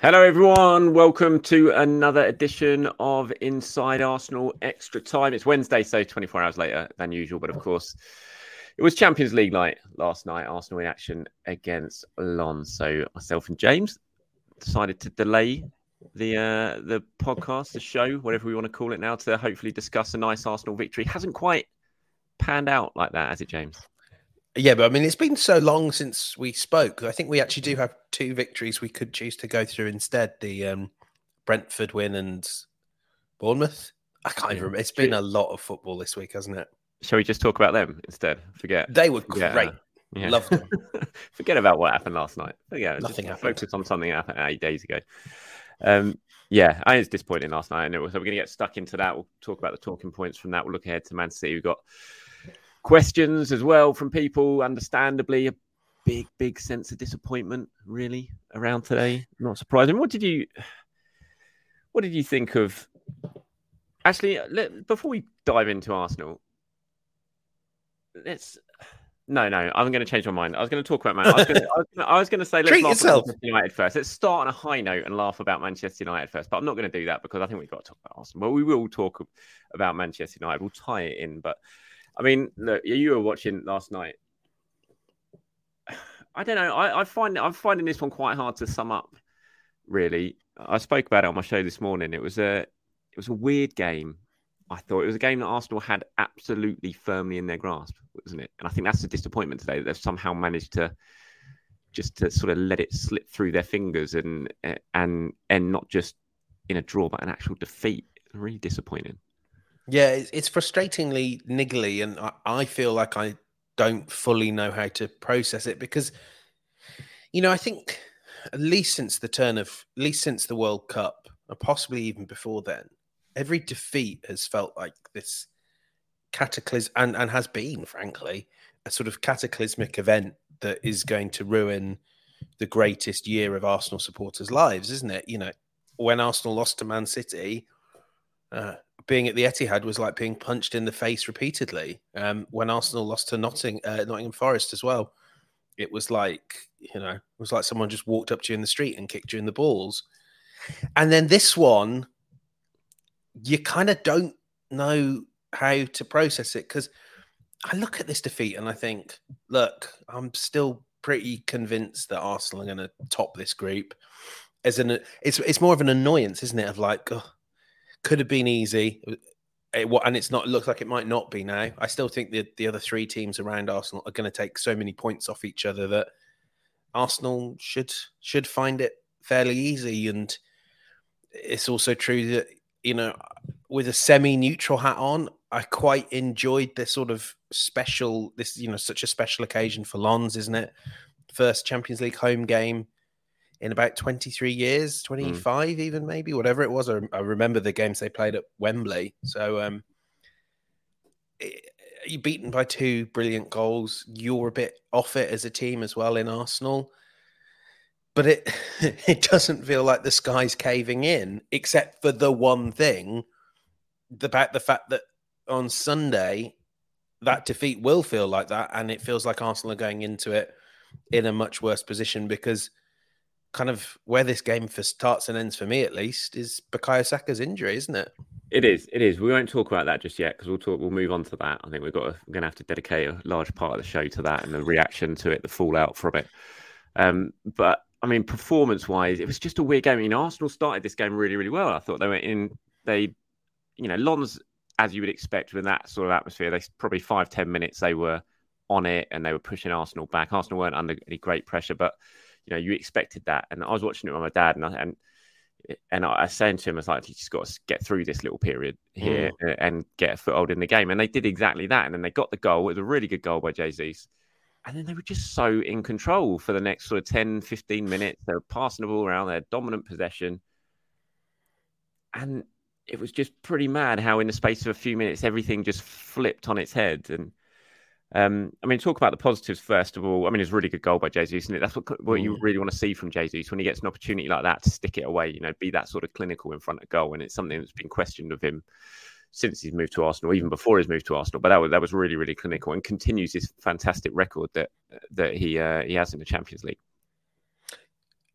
Hello, everyone. Welcome to another edition of Inside Arsenal Extra Time. It's Wednesday, so 24 hours later than usual. But of course, it was Champions League night last night. Arsenal in action against Lens. So myself and James decided to delay the uh, the podcast, the show, whatever we want to call it now, to hopefully discuss a nice Arsenal victory. Hasn't quite panned out like that, has it, James? Yeah, but I mean, it's been so long since we spoke. I think we actually do have two victories we could choose to go through instead the um, Brentford win and Bournemouth. I can't even remember. It's been a lot of football this week, hasn't it? Shall we just talk about them instead? Forget. They were great. Yeah. Yeah. Loved them. Forget about what happened last night. Yeah, Nothing just happened. focus on something that happened eight days ago. Um, yeah, I was disappointed last night. And it was, so we're going to get stuck into that. We'll talk about the talking points from that. We'll look ahead to Man City. We've got questions as well from people. Understandably, a big, big sense of disappointment really around today. Not surprising. What did you, what did you think of? Actually, let, before we dive into Arsenal, let's. No, no, I'm going to change my mind. I was going to talk about Man. I was going to, I was going to, I was going to say let's Treat laugh yourself. about Manchester United first. Let's start on a high note and laugh about Manchester United first. But I'm not going to do that because I think we've got to talk about Arsenal. But we will talk about Manchester United. We'll tie it in. But I mean, look, you were watching last night. I don't know. I, I find I'm finding this one quite hard to sum up. Really, I spoke about it on my show this morning. It was a it was a weird game. I thought it was a game that Arsenal had absolutely firmly in their grasp, wasn't it? And I think that's a disappointment today that they've somehow managed to just to sort of let it slip through their fingers and and and not just in a draw but an actual defeat. Really disappointing. Yeah, it's, frustratingly niggly, and I, I feel like I don't fully know how to process it because, you know, I think at least since the turn of, at least since the World Cup, or possibly even before then, every defeat has felt like this cataclysm, and, and has been, frankly, a sort of cataclysmic event that is going to ruin the greatest year of Arsenal supporters' lives, isn't it? You know, when Arsenal lost to Man City, uh, being at the Etihad was like being punched in the face repeatedly. Um, when Arsenal lost to Notting, uh, Nottingham Forest as well, it was like you know, it was like someone just walked up to you in the street and kicked you in the balls. And then this one, you kind of don't know how to process it because I look at this defeat and I think, look, I'm still pretty convinced that Arsenal are going to top this group. As an, it's it's more of an annoyance, isn't it? Of like, could have been easy. It, and it's not. It looks like it might not be now. I still think the the other three teams around Arsenal are going to take so many points off each other that Arsenal should should find it fairly easy. And it's also true that you know, with a semi neutral hat on, I quite enjoyed this sort of special, this you know, such a special occasion for Lens, isn't it? First Champions League home game in about 23 years, 25 mm. even maybe, whatever it was. I, I, remember the games they played at Wembley. So um, it, you're beaten by two brilliant goals. You're a bit off it as a team as well in Arsenal. But it it doesn't feel like the sky's caving in, except for the one thing about the fact that on Sunday that defeat will feel like that, and it feels like Arsenal are going into it in a much worse position because kind of where this game for starts and ends for me at least is Bukayo Saka's injury, isn't it? It is. It is. We won't talk about that just yet because we'll talk. We'll move on to that. I think we've got. To, we're going to have to dedicate a large part of the show to that and the reaction to it, the fallout from it. Um, but I mean, performance-wise, it was just a weird game. I mean, Arsenal started this game really, really well. I thought they were in. They, you know, Lens, as you would expect with that sort of atmosphere, they probably five ten minutes they were on it and they were pushing Arsenal back. Arsenal weren't under any great pressure, but you know, you expected that. And I was watching it with my dad, and I, and and I was saying to him, I was like, you just got to get through this little period here mm. and get a foothold in the game. And they did exactly that. And then they got the goal. It was a really good goal by Jesus. And then they were just so in control for the next sort of 10, 15 minutes. They were passing the ball around, they had dominant possession. And it was just pretty mad how, in the space of a few minutes, everything just flipped on its head. And um, I mean, talk about the positives first of all. I mean, it's a really good goal by Jesus, isn't it? That's what what you mm. really want to see from Jesus when he gets an opportunity like that to stick it away. You know, be that sort of clinical in front of goal, and it's something that's been questioned of him since he's moved to Arsenal, even before he's moved to Arsenal. But that was that was really really clinical and continues this fantastic record that that he uh, he has in the Champions League.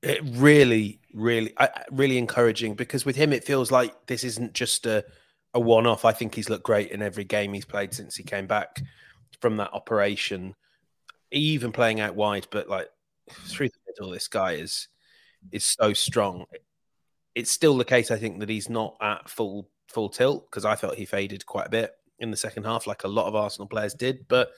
It really, really, uh, really encouraging because with him it feels like this isn't just a a one off. I think he's looked great in every game he's played since he came back from that operation, even playing out wide, but like through the middle, this guy is is so strong. It's still the case, I think, that he's not at full full tilt because I felt he faded quite a bit in the second half, like a lot of Arsenal players did. But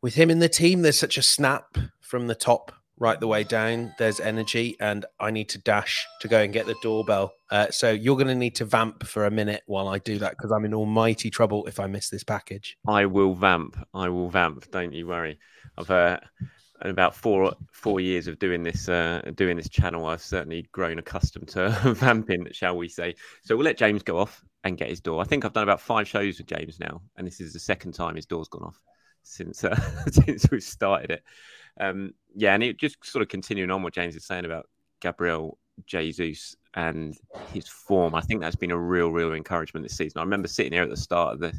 with him in the team, there's such a snap from the top right the way down. There's energy, and I need to dash to go and get the doorbell. Uh, so you're going to need to vamp for a minute while I do that because I'm in almighty trouble if I miss this package. I will vamp. I will vamp. Don't you worry. I've uh, in about four four years of doing this uh, doing this channel, I've certainly grown accustomed to vamping, shall we say? So we'll let James go off and get his door. I think I've done about five shows with James now, and this is the second time his door's gone off since uh, since we started it. Um, yeah, and it just sort of continuing on what James is saying about Gabriel Jesus and his form. I think that's been a real, real encouragement this season. I remember sitting here at the start of the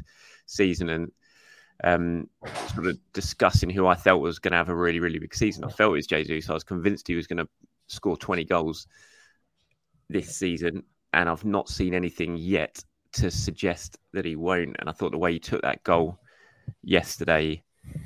season and um, sort of discussing who I felt was going to have a really, really big season. I felt it was Jesus. I was convinced he was going to score 20 goals this season, and I've not seen anything yet to suggest that he won't. And I thought the way he took that goal yesterday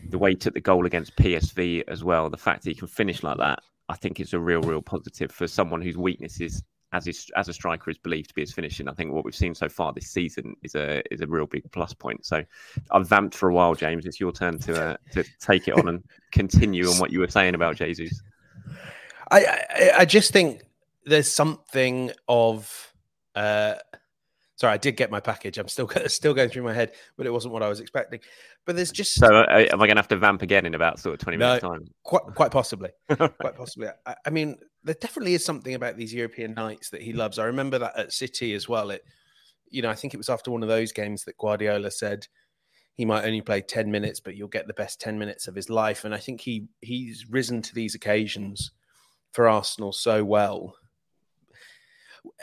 the way he took the goal against PSV as well, the fact that he can finish like that, I think is a real, real positive for someone whose weakness is as as a striker is believed to be his finishing. I think what we've seen so far this season is a is a real big plus point. So I've vamped for a while, James. It's your turn to uh, to take it on and continue on what you were saying about Jesus. I, I, I just think there's something of uh, Sorry, I did get my package. I'm still still going through my head, but it wasn't what I was expecting. But there's just so uh, am I going to have to vamp again in about sort of twenty minutes no, time? Quite, quite possibly, quite possibly. I, I, mean, there definitely is something about these European nights that he loves. I remember that at City as well. It, you know, I think it was after one of those games that Guardiola said he might only play ten minutes, but you'll get the best ten minutes of his life. And I think he he's risen to these occasions for Arsenal so well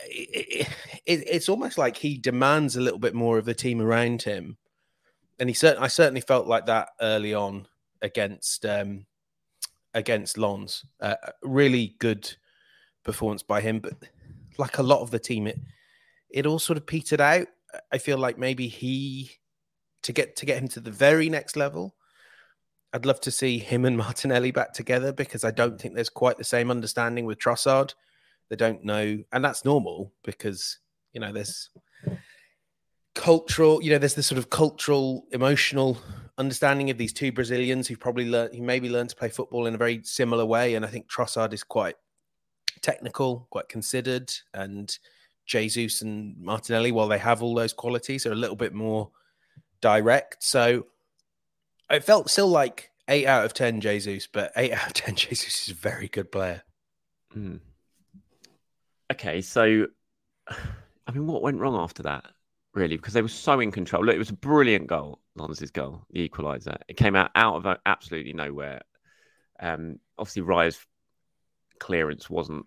it, it, it's almost like he demands a little bit more of the team around him, and he certainly I certainly felt like that early on against um, against Lens. Uh, really good performance by him, but like a lot of the team, it it all sort of petered out. I feel like maybe he to get to get him to the very next level. I'd love to see him and Martinelli back together because I don't think there's quite the same understanding with Trossard. They don't know, and that's normal because you know there's cultural, you know, there's this sort of cultural, emotional understanding of these two Brazilians who probably learned, who maybe learned to play football in a very similar way. And I think Trossard is quite technical, quite considered, and Jesus and Martinelli, while they have all those qualities, are a little bit more direct. So it felt still like eight out of ten Jesus, but eight out of ten Jesus is a very good player. Mm. Okay, so I mean, what went wrong after that? Really, because they were so in control. Look, it was a brilliant goal, Lens's goal, the equaliser. It came out out of absolutely nowhere. Um, obviously, Raya's clearance wasn't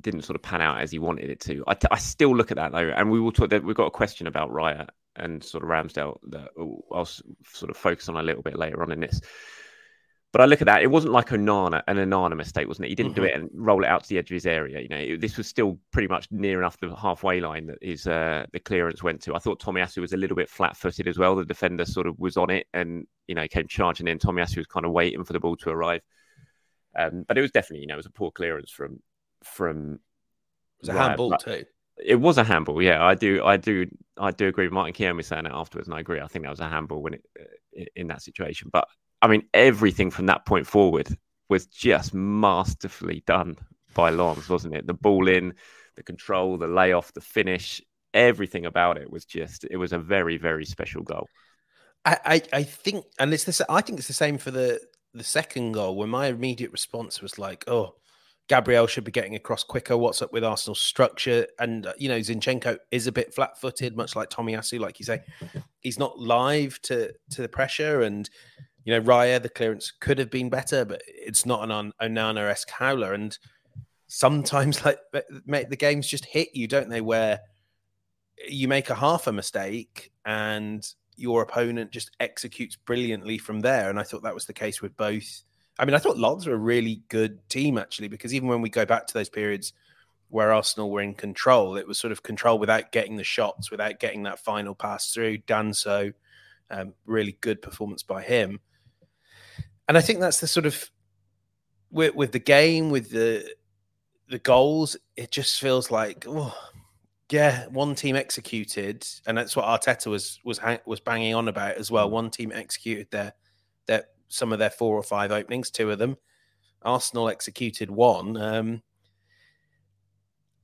didn't sort of pan out as he wanted it to. I, t- I still look at that though, and we will talk. That we've got a question about Raya and sort of Ramsdale that I'll sort of focus on a little bit later on in this. But I look at that; it wasn't like Onana, an Onana mistake, wasn't it? He didn't mm-hmm. do it and roll it out to the edge of his area. You know, it, this was still pretty much near enough the halfway line that his uh, the clearance went to. I thought Tomiyasu was a little bit flat-footed as well. The defender sort of was on it and you know came charging in. Tomiyasu was kind of waiting for the ball to arrive. Um, but it was definitely, you know, it was a poor clearance from from. It was a handball too. It was a handball, yeah. I do, I do, I do agree with Martin Keown saying it afterwards, and I agree. I think that was a handball when it uh, in that situation. But I mean, everything from that point forward was just masterfully done by Lens, wasn't it? The ball in, the control, the layoff, the finish, everything about it was just. It was a very, very special goal. I, I, I think, and it's the. I think it's the same for the the second goal, when my immediate response was like, "Oh, Gabriel should be getting across quicker. What's up with Arsenal's structure?" And uh, you know, Zinchenko is a bit flat-footed, much like Tommy Tomiyasu, like you say. He's not live to to the pressure, and you know, Raya, the clearance could have been better, but it's not an Onana esque howler. And sometimes, like the games just hit you, don't they? Where you make a half a mistake and your opponent just executes brilliantly from there. And I thought that was the case with both. I mean, I thought Lens were a really good team actually, because even when we go back to those periods where Arsenal were in control, it was sort of control without getting the shots, without getting that final pass through. Danso, um, really good performance by him. And I think that's the sort of with, with the game, with the the goals, it just feels like oh, yeah, one team executed, and that's what Arteta was was was banging on about as well. One team executed their their some of their four or five openings, two of them. Arsenal executed one, um,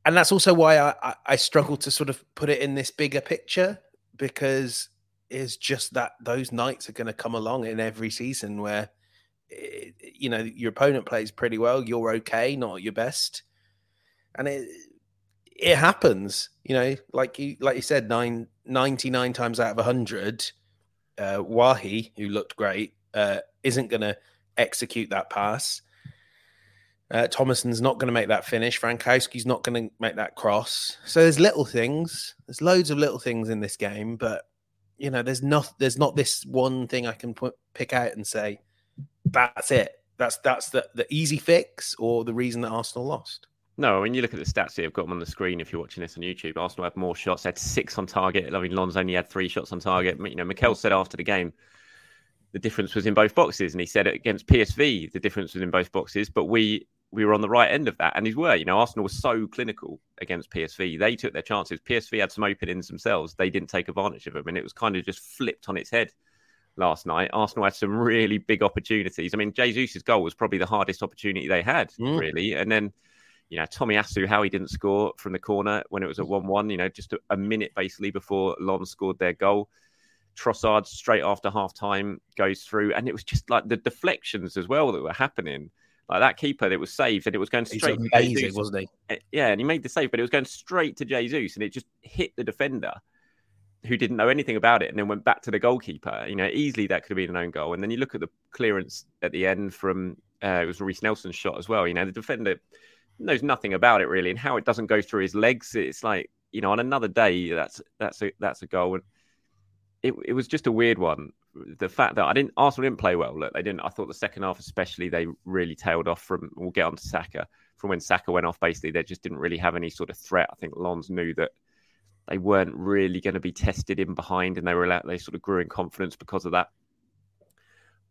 and that's also why I, I, I struggle to sort of put it in this bigger picture because it's just that those nights are going to come along in every season where you know your opponent plays pretty well, you're okay, not your best, and it it happens, you know, like you like you said, nine, 99 times out of 100, uh, Wahi, who looked great, uh, isn't going to execute that pass. Uh, Thomasson's not going to make that finish. Frankowski's not going to make that cross. So there's little things. There's loads of little things in this game, but you know, there's not there's not this one thing I can put, pick out and say that's it. That's that's the the easy fix or the reason that Arsenal lost. No, when you look at the stats here, I've got them on the screen if you're watching this on YouTube. Arsenal had more shots, had six on target. I mean, Lens only had three shots on target. You know, Mikel said after the game the difference was in both boxes, and he said against PSV the difference was in both boxes. But we we were on the right end of that, and these were. You know, Arsenal was so clinical against PSV. They took their chances. PSV had some openings themselves. They didn't take advantage of them, and it was kind of just flipped on its head last night. Arsenal had some really big opportunities. I mean, Jesus' goal was probably the hardest opportunity they had, mm. really, and then you know, Tomiyasu, how he didn't score from the corner when it was a 1 1, you know, just a, minute basically before Lon scored their goal. Trossard straight after half time goes through, and it was just like the deflections as well that were happening. Like that keeper that was saved, and it was going straight He's amazing, to Jesus. wasn't he? Eh, yeah, and he made the save, but it was going straight to Jesus, and it just hit the defender who didn't know anything about it and then went back to the goalkeeper. You know, easily that could have been an own goal. And then you look at the clearance at the end from uh, it was Reiss Nelson's shot as well. You know, the defender knows nothing about it really, and how it doesn't go through his legs. It's like you know, on another day, that's that's a that's a goal. And it it was just a weird one. The fact that I didn't Arsenal didn't play well. Look, they didn't. I thought the second half, especially, they really tailed off from. We'll get on to Saka from when Saka went off. Basically, they just didn't really have any sort of threat. I think Lens knew that they weren't really going to be tested in behind, and they were allowed, they sort of grew in confidence because of that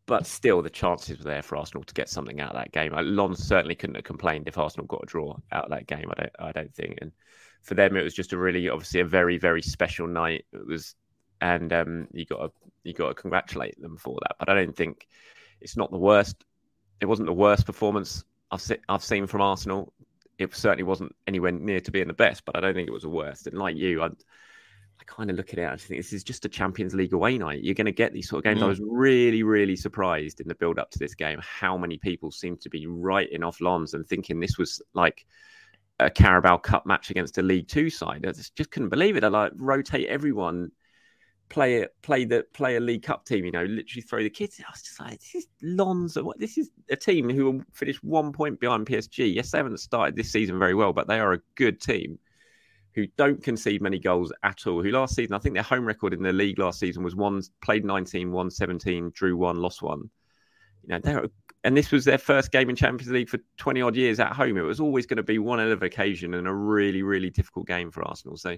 but still, the chances were there for Arsenal to get something out of that game. Lon certainly couldn't have complained if Arsenal got a draw out of that game. I don't, I don't think. And for them, it was just a really, obviously, a very, very special night. It was, and um, you got to, you got to congratulate them for that. But I don't think it's not the worst. It wasn't the worst performance I've se- I've seen from Arsenal it certainly wasn't anywhere near to being the best, but I don't think it was the worst. And like you, I, I kind of look at it. I think this is just a Champions League away night. You're going to get these sort of games. Mm. I was really, really surprised in the build up to this game how many people seemed to be writing off Lens and thinking this was like a Carabao Cup match against a League Two side. I just, just couldn't believe it. I like rotate everyone play play the play a League Cup team. You know, literally throw the kids. I was just like, this is Lonza. What this is a team who will finish one point behind PSG. Yes, they haven't started this season very well, but they are a good team who don't concede many goals at all. Who last season, I think their home record in the league last season was one played 19, won 17, drew one, lost one. You know, they're and this was their first game in Champions League for 20 odd years at home. It was always going to be one other occasion and a really, really difficult game for Arsenal. So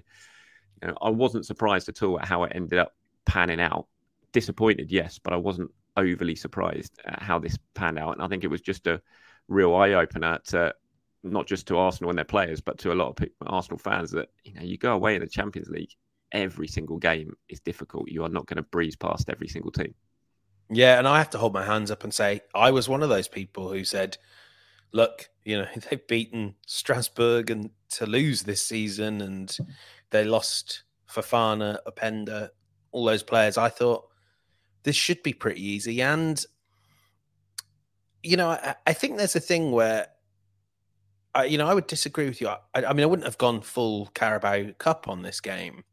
you know, I wasn't surprised at all at how it ended up panning out. Disappointed, yes, but I wasn't overly surprised at how this panned out. And I think it was just a real eye opener to not just to Arsenal and their players, but to a lot of people, Arsenal fans that you know you go away in the Champions League, every single game is difficult. You are not going to breeze past every single team. Yeah, and I have to hold my hands up and say I was one of those people who said, "Look, you know they've beaten Strasbourg and Toulouse this season, and they lost Fofana, Openda, all those players. I thought this should be pretty easy. And, you know, I, I think there's a thing where, I, you know, I would disagree with you. I, I mean, I wouldn't have gone full Carabao Cup on this game.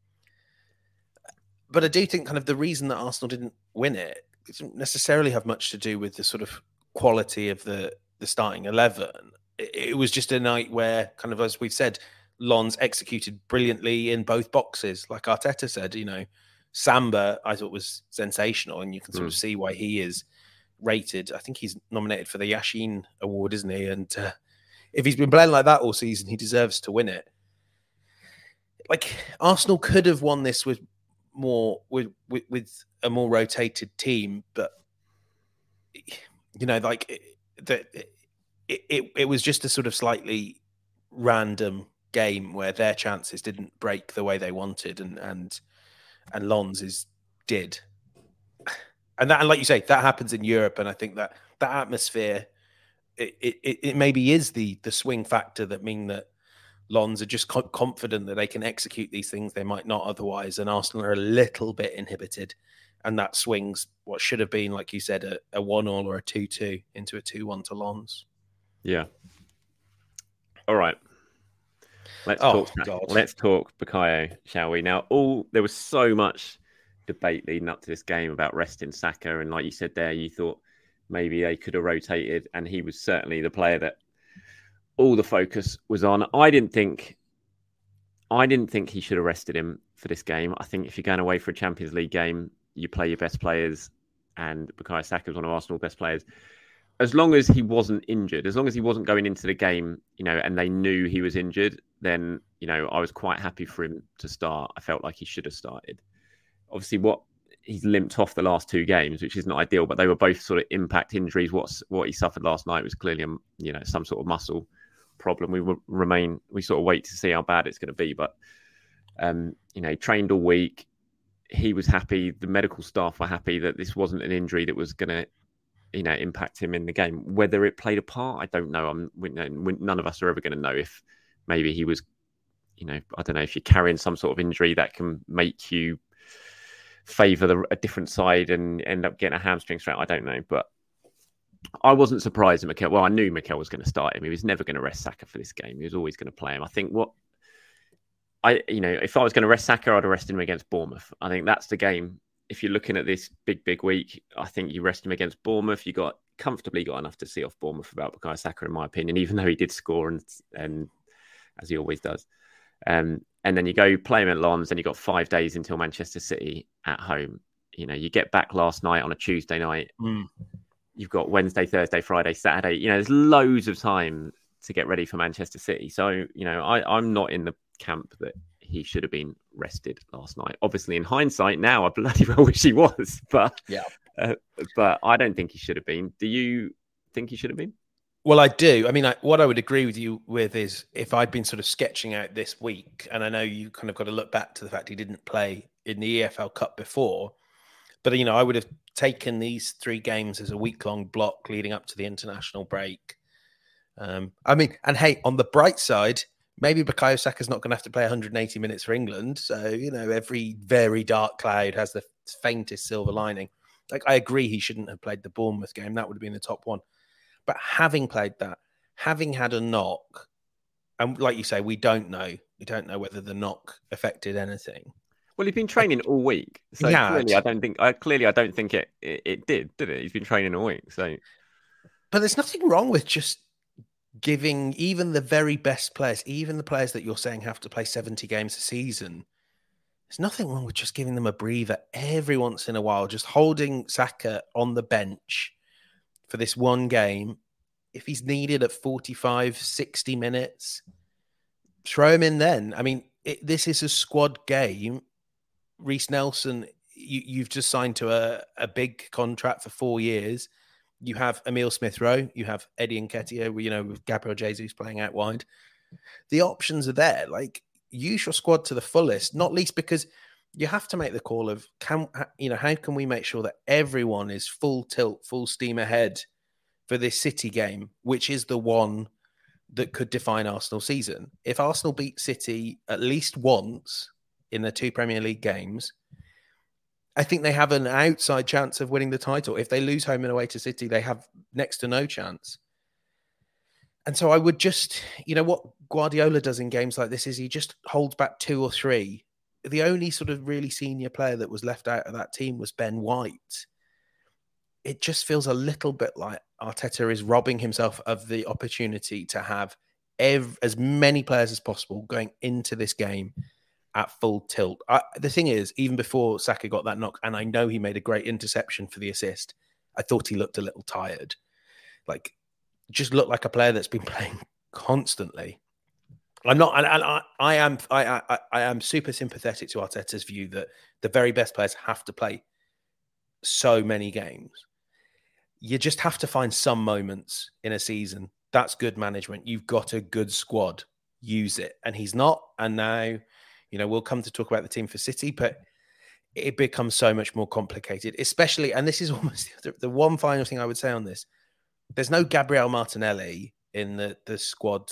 But I do think kind of the reason that Arsenal didn't win it doesn't necessarily have much to do with the sort of quality of the the starting 11 it, it was just a night where kind of as we've said Lens executed brilliantly in both boxes. Like Arteta said, you know, Samba I thought was sensational, and you can sort mm. of see why he is rated. I think he's nominated for the Yashin Award, isn't he? And uh, if he's been playing like that all season, he deserves to win it. Like Arsenal could have won this with more with with, with a more rotated team, but you know, like that it, it, it was just a sort of slightly random game where their chances didn't break the way they wanted, and and and Lens's did. And that, and like you say, that happens in Europe, and I think that that atmosphere, it, it, it maybe is the the swing factor that mean that Lens are just co- confident that they can execute these things they might not otherwise, and Arsenal are a little bit inhibited, and that swings what should have been, like you said, a, a one all or a two two into a two one to Lens. Yeah. All right. Let's oh, talk. God. Let's talk Bukayo, shall we? Now, all there was so much debate leading up to this game about resting Saka, and like you said there, you thought maybe they could have rotated, and he was certainly the player that all the focus was on. I didn't think, I didn't think he should have rested him for this game. I think if you're going away for a Champions League game, you play your best players, and Bukayo Saka is one of Arsenal's best players as long as he wasn't injured, as long as he wasn't going into the game, you know, and they knew he was injured, then you know I was quite happy for him to start. I felt like he should have started. Obviously, what he's limped off the last two games, which is not ideal, but they were both sort of impact injuries. What's what he suffered last night was clearly, a, you know, some sort of muscle problem. We remain. We sort of wait to see how bad it's going to be, but um, you know, trained all week. He was happy. The medical staff were happy that this wasn't an injury that was going to you know impact him in the game. Whether it played a part, I don't know. I'm we, none of us are ever going to know if maybe he was, you know, I don't know if you're carrying some sort of injury that can make you favour the, a different side and end up getting a hamstring strain. I don't know, but I wasn't surprised that Mikel. Well, I knew Mikel was going to start him. He was never going to rest Saka for this game. He was always going to play him. I think what I, you know, if I was going to rest Saka, I'd arrest him against Bournemouth. I think that's the game if you're looking at this big, big week, I think you rest him against Bournemouth. You got comfortably got enough to see off Bournemouth about Bukayo Saka, in my opinion, even though he did score and and as he always does. Um, and then you go play him at Lens, and you got five days until Manchester City at home. You know, you get back last night on a Tuesday night. Mm. You've got Wednesday, Thursday, Friday, Saturday. You know, there's loads of time to get ready for Manchester City. So, you know, I, I'm not in the camp that he should have been rested last night. Obviously, in hindsight, now I bloody well wish he was, but yeah, uh, but I don't think he should have been. Do you think he should have been? Well, I do. I mean, I, what I would agree with you with is if I'd been sort of sketching out this week, and I know you kind of got to look back to the fact he didn't play in the EFL Cup before, but you know, I would have taken these three games as a week long block leading up to the international break Um, I mean, and hey, on the bright side, maybe Bukayo Saka's not going to have to play 180 minutes for England. So, you know, every very dark cloud has the faintest silver lining. Like, I agree he shouldn't have played the Bournemouth game. That would have been the top one. But having played that, having had a knock, and like you say, we don't know. We don't know whether the knock affected anything. Well, he's been training all week, so Yeah, clearly, I don't think. I clearly, I don't think it, it it did, did it? He's been training all week, so But there's nothing wrong with just giving even the very best players, even the players that you're saying have to play 70 games a season. There's nothing wrong with just giving them a breather every once in a while, just holding Saka on the bench for this one game. If he's needed at 45, 60 minutes, throw him in then. I mean, it, this is a squad game. Reiss Nelson, you, you've just signed to a, a big contract for four years you have Emil Smith Rowe, you have Eddie and Nketiah, you know, with Gabriel Jesus playing out wide. The options are there. Like, use your squad to the fullest, not least because you have to make the call of can you know how can we make sure that everyone is full tilt, full steam ahead for this City game, which is the one that could define Arsenal season. If Arsenal beat City at least once in the two Premier League games, I think they have an outside chance of winning the title. If they lose home and away to City, they have next to no chance. And so I would just, you know, what Guardiola does in games like this is he just holds back two or three. The only sort of really senior player that was left out of that team was Ben White. It just feels a little bit like Arteta is robbing himself of the opportunity to have ev- as many players as possible going into this game at full tilt. I, the thing is, even before Saka got that knock, and I know he made a great interception for the assist, I thought he looked a little tired. Like, just looked like a player that's been playing constantly. I'm not, and, I, I am, I, I, I am super sympathetic to Arteta's view that the very best players have to play so many games. You just have to find some moments in a season. That's good management. You've got a good squad. Use it. And he's not. And now, you know, we'll come to talk about the team for City, but it becomes so much more complicated, especially, and this is almost the, the one final thing I would say on this. There's no Gabriel Martinelli in the, the squad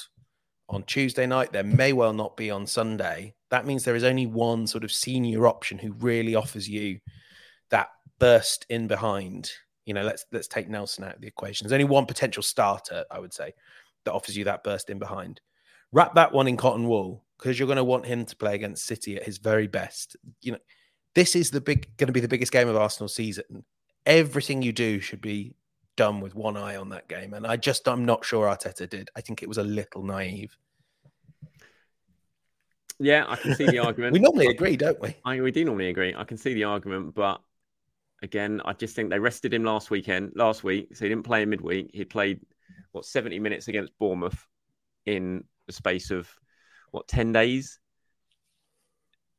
on Tuesday night. There may well not be on Sunday. That means there is only one sort of senior option who really offers you that burst in behind. You know, let's let's take Nelson out of the equation. There's only one potential starter, I would say, that offers you that burst in behind. Wrap that one in cotton wool because you're going to want him to play against City at his very best. You know, this is the big going to be the biggest game of Arsenal season. Everything you do should be done with one eye on that game, and I just I'm not sure Arteta did. I think it was a little naive. yeah, I can see the argument. We normally agree, don't we? I we do normally agree. I can see the argument, but again, I just think they rested him last weekend, last week, so he didn't play in midweek. He played what seventy minutes against Bournemouth in the space of what ten days.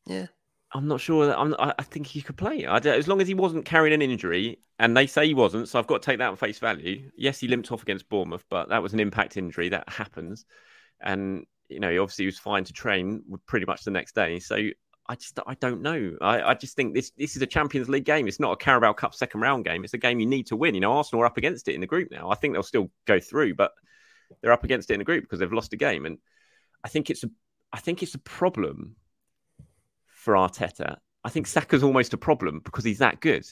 Yeah. I'm not sure that I'm, I I think he could play. I as long as he wasn't carrying an injury, and they say he wasn't, so I've got to take that on face value. Yes, he limped off against Bournemouth, but that was an impact injury that happens, and you know, he obviously was fine to train pretty much the next day. So I just I don't know. I, I just think this this is a Champions League game. It's not a Carabao Cup second round game. It's a game you need to win. You know, Arsenal are up against it in the group now. I think they'll still go through, but they're up against it in the group because they've lost a game, and I think it's a I think it's a problem for Arteta. I think Saka's almost a problem because he's that good.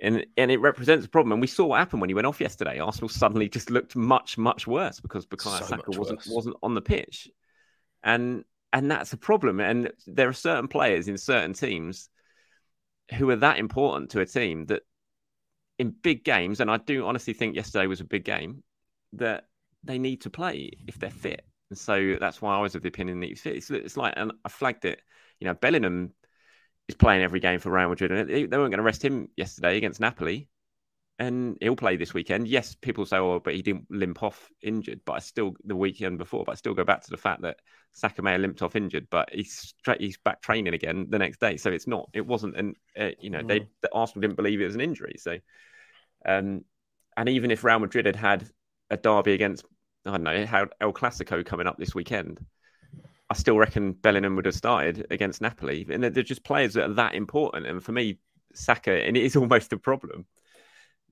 And and it represents a problem. And we saw what happened when he went off yesterday. Arsenal suddenly just looked much, much worse because Bukayo So Saka wasn't worse. wasn't on the pitch. And and that's a problem. And there are certain players in certain teams who are that important to a team that in big games, and I do honestly think yesterday was a big game, that they need to play if they're fit. And so that's why I was of the opinion that. It's, it's like, and I flagged it, you know, Bellingham is playing every game for Real Madrid, and they, they weren't going to rest him yesterday against Napoli, and he'll play this weekend. Yes, people say, "Oh, but he didn't limp off injured," but I still the weekend before, but I still go back to the fact that Saka may have limped off injured, but he's straight, he's back training again the next day. So it's not, it wasn't an, uh, you know, they the Arsenal didn't believe it was an injury. So, um, and even if Real Madrid had had a derby against, I don't know, how El Clasico coming up this weekend. I still reckon Bellingham would have started against Napoli. And they're just players that are that important. And for me, Saka, and it is almost a problem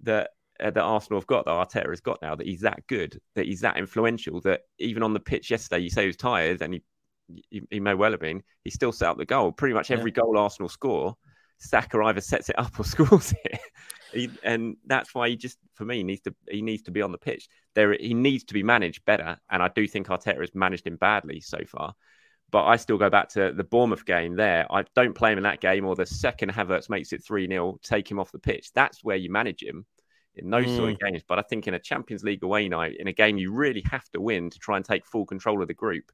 that uh, that Arsenal have got, that Arteta has got now, that he's that good, that he's that influential, that even on the pitch yesterday, you say he was tired, and he he, he may well have been. He still set up the goal. Pretty much every yeah. goal Arsenal score, Saka either sets it up or scores it. He, and that's why he just, for me, needs to he needs to be on the pitch. There, he needs to be managed better, and I do think Arteta has managed him badly so far. But I still go back to the Bournemouth game there. I don't play him in that game, or the second Havertz makes it 3 0, take him off the pitch. That's where you manage him in those mm. sort of mm. games. But I think in a Champions League away night, in a game you really have to win to try and take full control of the group,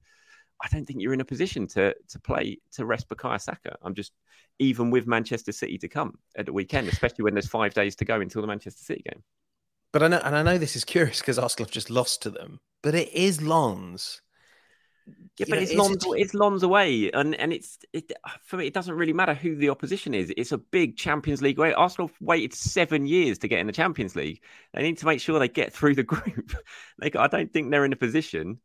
I don't think you're in a position to to play to rest Bukayo Saka. I'm just even with Manchester City to come at the weekend, especially when there's five days to go until the Manchester City game. But I know, and I know this is curious because Arsenal have just lost to them, but it is Lens. Yeah, but know, it's Lens, it... it's Lens away, and and it's it, for me. It doesn't really matter who the opposition is. It's a big Champions League way. Arsenal waited seven years to get in the Champions League. They need to make sure they get through the group. like I don't think they're in a position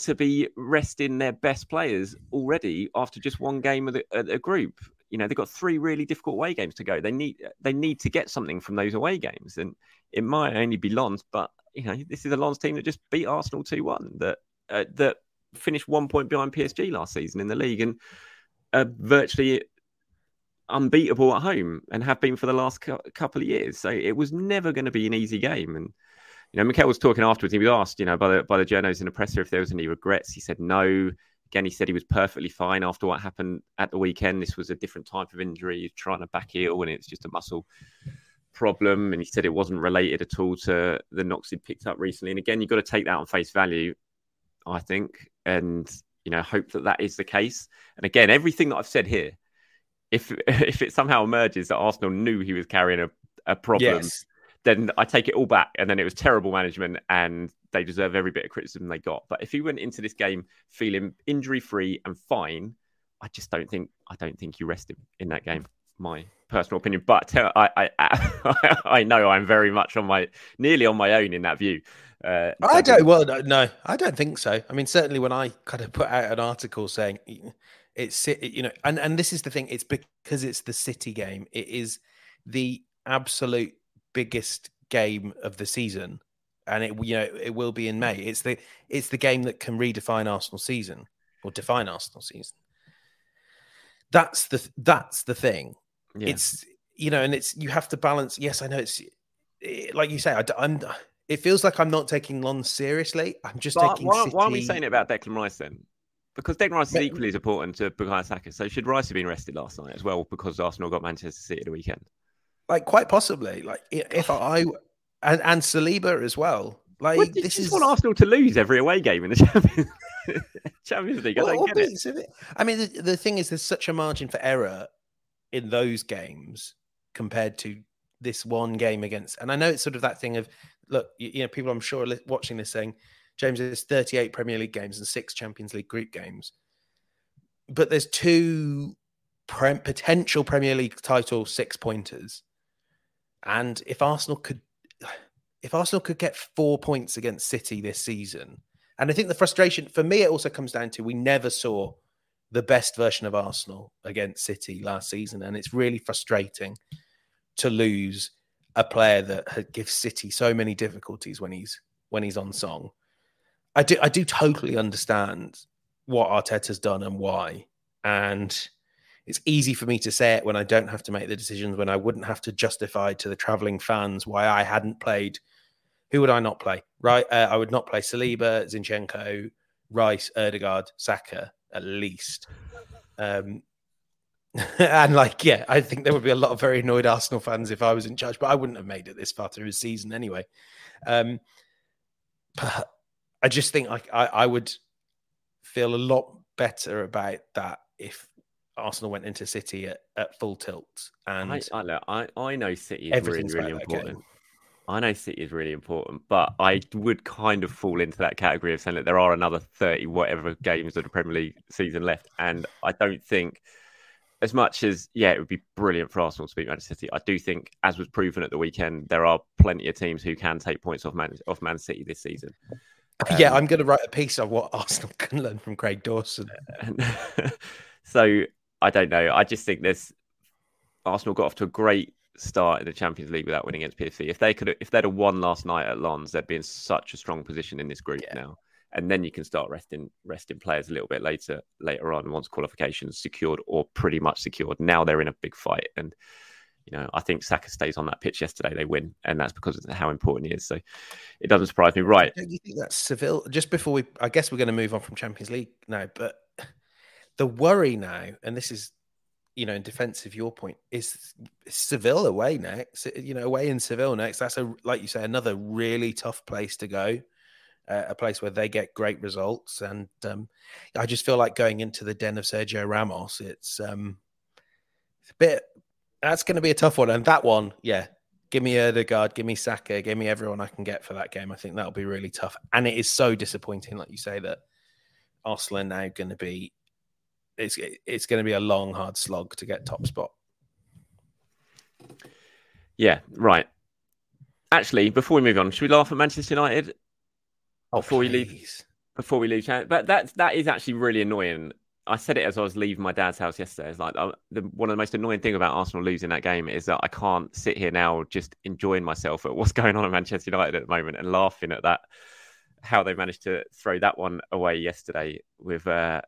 to be resting their best players already after just one game of the, group. You know, they've got three really difficult away games to go. They need they need to get something from those away games, and it might only be Lens, but you know, this is a Lens team that just beat Arsenal two one that uh, that finished one point behind PSG last season in the league and uh, virtually unbeatable at home and have been for the last cu- couple of years. So it was never going to be an easy game, and you know, Mikel was talking afterwards. He was asked, you know, by the by the journalists in the presser if there was any regrets. He said no. Again, he said he was perfectly fine after what happened at the weekend. This was a different type of injury. He's trying to back heel, and it's just a muscle problem. And he said it wasn't related at all to the knocks he'd picked up recently. And again, you've got to take that on face value, I think, and you know, hope that that is the case. And again, everything that I've said here, if if it somehow emerges that Arsenal knew he was carrying a, a problem. Yes then I take it all back. And then it was terrible management, and they deserve every bit of criticism they got. But if he went into this game feeling injury free and fine, I just don't think I don't think you rest him in that game. My personal opinion, but I I, I know I'm very much on my nearly on my own in that view. Uh, I don't. Well, no, I don't think so. I mean, certainly when I kind of put out an article saying it's you know, and and this is the thing. It's because it's the City game. It is the absolute biggest game of the season, and it you know it will be in May. Mm. It's the it's the game that can redefine Arsenal season or define Arsenal season. That's the that's the thing. Yeah. It's you know, and it's you have to balance. Yes, I know it's it, like you say. I, am It feels like I'm not taking Lens seriously. I'm just but taking. Why, why, are we saying it about Declan Rice then? Because Declan Rice is equally as important to Bukayo Saka. So should Rice have been rested last night as well? Because Arsenal got Manchester City the weekend. Like quite possibly. Like if I and, and Saliba as well. Like well, this is want Arsenal to lose every away game in the Champions, Champions League. I well, don't get it. I mean, the, the thing is, there's such a margin for error in those games compared to this one game against. And I know it's sort of that thing of look, you, you know, people I'm sure watching this saying, James, there's 38 Premier League games and six Champions League group games, but there's two pre- potential Premier League title six pointers and if Arsenal could, if Arsenal could get four points against City this season, and I think the frustration for me, it also comes down to we never saw the best version of Arsenal against City last season, and it's really frustrating to lose a player that gives City so many difficulties when he's when he's on song. I do I do totally understand what Arteta's done and why, and it's easy for me to say it when I don't have to make the decisions, when I wouldn't have to justify to the traveling fans why I hadn't played. Who would I not play? Right, uh, I would not play Saliba, Zinchenko, Rice, Ødegaard, Saka at least. Um, and like, yeah, I think there would be a lot of very annoyed Arsenal fans if I was in charge, but I wouldn't have made it this far through his season anyway. Um, but I just think like I, I would feel a lot better about that if Arsenal went into City at, at full tilt. And I, I, know, I, I know City is really, really important. I know City is really important, but I would kind of fall into that category of saying that there are another 30 whatever games of the Premier League season left. And I don't think, as much as, yeah, it would be brilliant for Arsenal to beat Manchester City, I do think, as was proven at the weekend, there are plenty of teams who can take points off Man, off Man City this season. Um, yeah, I'm going to write a piece on what Arsenal can learn from Craig Dawson. so I don't know. I just think this Arsenal got off to a great start in the Champions League without winning against PSV. If they could, if they'd have won last night at Lens, they'd be in such a strong position in this group yeah. now. And then you can start resting resting players a little bit later later on once qualifications secured or pretty much secured. Now they're in a big fight, and you know I think Saka stays on that pitch yesterday, they win, and that's because of how important he is. So it doesn't surprise me. Right? Don't you think that's Seville? Just before we, I guess we're going to move on from Champions League now, but the worry now, and this is you know, in defense of your point, is Seville away next. You know, away in Seville next. That's a like you say, another really tough place to go. Uh, a place where they get great results, and um, I just feel like going into the den of Sergio Ramos. It's um, it's a bit. That's going to be a tough one, and that one, yeah. Give me Odegaard, give me Saka, give me everyone I can get for that game. I think that'll be really tough, and it is so disappointing, like you say, that Arsenal are now going to be it's it's going to be a long, hard slog to get top spot. Yeah, right. Actually, before we move on, should we laugh at Manchester United? Oh, before please. we leave, before we leave, but that that is actually really annoying. I said it as I was leaving my dad's house yesterday. It's like uh, the, one of the most annoying thing about Arsenal losing that game is that I can't sit here now just enjoying myself at what's going on at Manchester United at the moment and laughing at that how they managed to throw that one away yesterday with uh,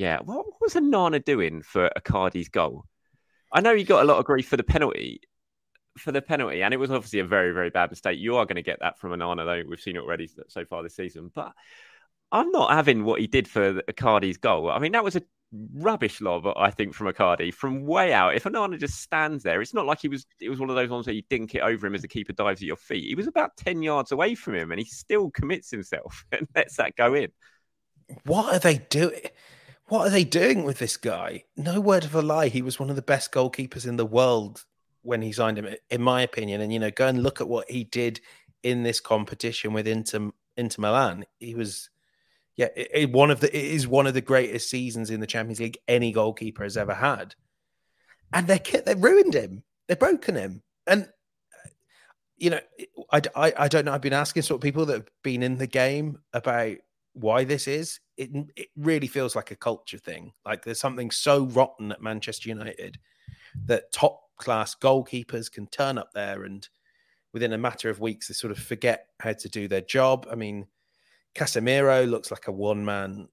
yeah, what, was Onana doing for Icardi's goal? I know he got a lot of grief for the penalty, for the penalty, and it was obviously a very, very bad mistake. You are going to get that from Onana, though. We've seen it already so far this season. But I'm not having what he did for Icardi's goal. I mean, that was a rubbish lob, I think, from Icardi from way out. If Onana just stands there, it's not like he was. It was one of those ones where you dink it over him as the keeper dives at your feet. He was about ten yards away from him, and he still commits himself and lets that go in. What are they doing? What are they doing with this guy? No word of a lie. He was one of the best goalkeepers in the world when he signed him, in my opinion. And, you know, go and look at what he did in this competition with Inter, Inter Milan. He was, yeah, it, it, one of the, it is one of the greatest seasons in the Champions League any goalkeeper has ever had. And they, they ruined him. They've broken him. And, you know, I, I, I don't know. I've been asking sort of people that have been in the game about why this is, it it really feels like a culture thing. Like there's something so rotten at Manchester United that top class goalkeepers can turn up there and within a matter of weeks they sort of forget how to do their job. I mean, Casemiro looks like a one man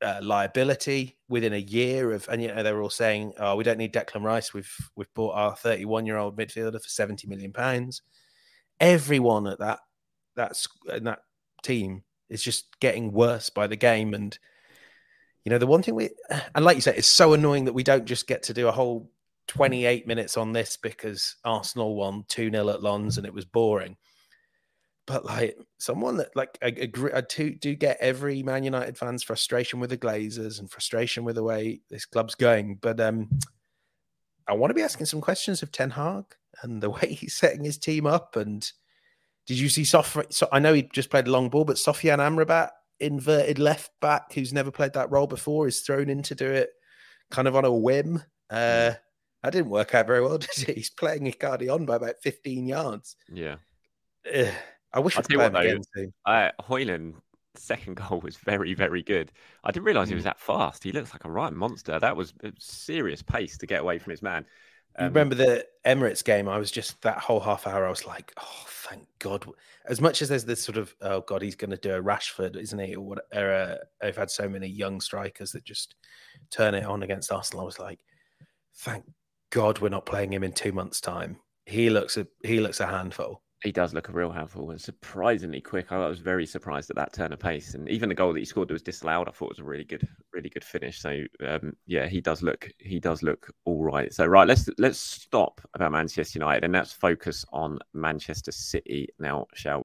uh, liability within a year of, and you know they were all saying, "Oh, we don't need Declan Rice. We've we've bought our 31 year old midfielder for 70 million pounds." Everyone at that that that team is just getting worse by the game. And you know, the one thing we and like you said, it's so annoying that we don't just get to do a whole 28 minutes on this because Arsenal won 2 0 at Lens and it was boring. But like someone that like I agree, I do, do get every Man United fan's frustration with the Glazers and frustration with the way this club's going. But um I want to be asking some questions of Ten Hag and the way he's setting his team up and did you see Sof? So I know he just played a long ball, but Sofyan Amrabat, inverted left back, who's never played that role before, is thrown in to do it kind of on a whim. Uh, that didn't work out very well, did it? He's playing Icardi on by about 15 yards. Yeah. Uh, I wish I'd play him again. Uh, Højlund second goal was very, very good. I didn't realize he was hmm. that fast. He looks like a right monster. That was serious pace to get away from his man. Um, remember the Emirates game? I was just that whole half hour. I was like, oh, thank God. As much as there's this sort of, oh God, he's going to do a Rashford, isn't he? Or what? Or, uh, I've had so many young strikers that just turn it on against Arsenal. I was like, thank God we're not playing him in two months' time. He looks a he looks a handful he does look a real handful and surprisingly quick. I was very surprised at that turn of pace, and even the goal that he scored that was disallowed, I thought was a really good, really good finish. So um, yeah, he does look, he does look all right. So right, let's let's stop about Manchester United and let's focus on Manchester City now, shall?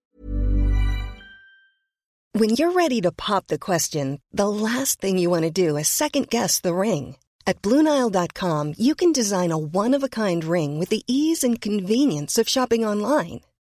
When you're ready to pop the question, the last thing you want to do is second guess the ring. At BlueNile.com, you can design a one of a kind ring with the ease and convenience of shopping online.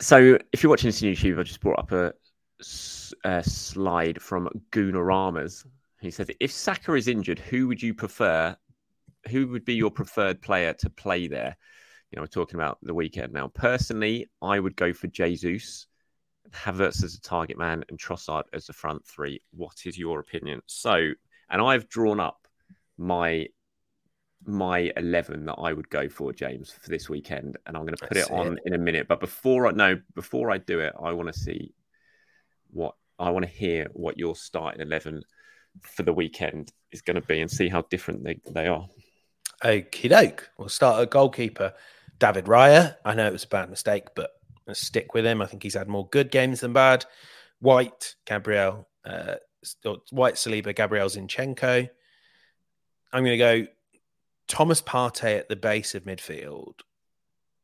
so, if you're watching this on YouTube, I just brought up a, a slide from Goonaramas. He says, "If Saka is injured, who would you prefer? Who would be your preferred player to play there?" You know, we're talking about the weekend now. Personally, I would go for Jesus, Havertz as a target man, and Trossard as the front three. What is your opinion? So, and I've drawn up my my 11 that I would go for, James, for this weekend. And I'm going to put That's it on it. in a minute. But before I know, before I do it, I want to see what I want to hear what your starting 11 for the weekend is going to be and see how different they, they are. Okie doke. We'll start at goalkeeper. David Raya. I know it was a bad mistake, but let's stick with him. I think he's had more good games than bad. White, Gabriel, uh, White, Saliba, Gabriel Zinchenko. I'm going to go Thomas Partey at the base of midfield,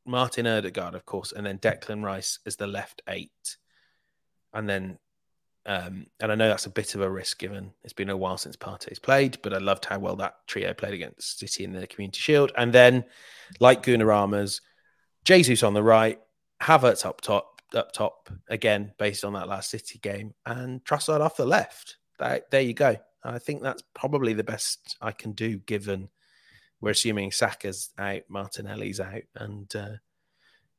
Martin Odegaard, of course, and then Declan Rice as the left eight. And then, um, and I know that's a bit of a risk given it's been a while since Partey's played, but I loved how well that trio played against City in the Community Shield. And then, like Goonaramas, Jesus on the right, Havertz up top, up top again, based on that last City game, and Trossard off the left. That, there you go. I think that's probably the best I can do given we're assuming Saka's out, Martinelli's out, and uh,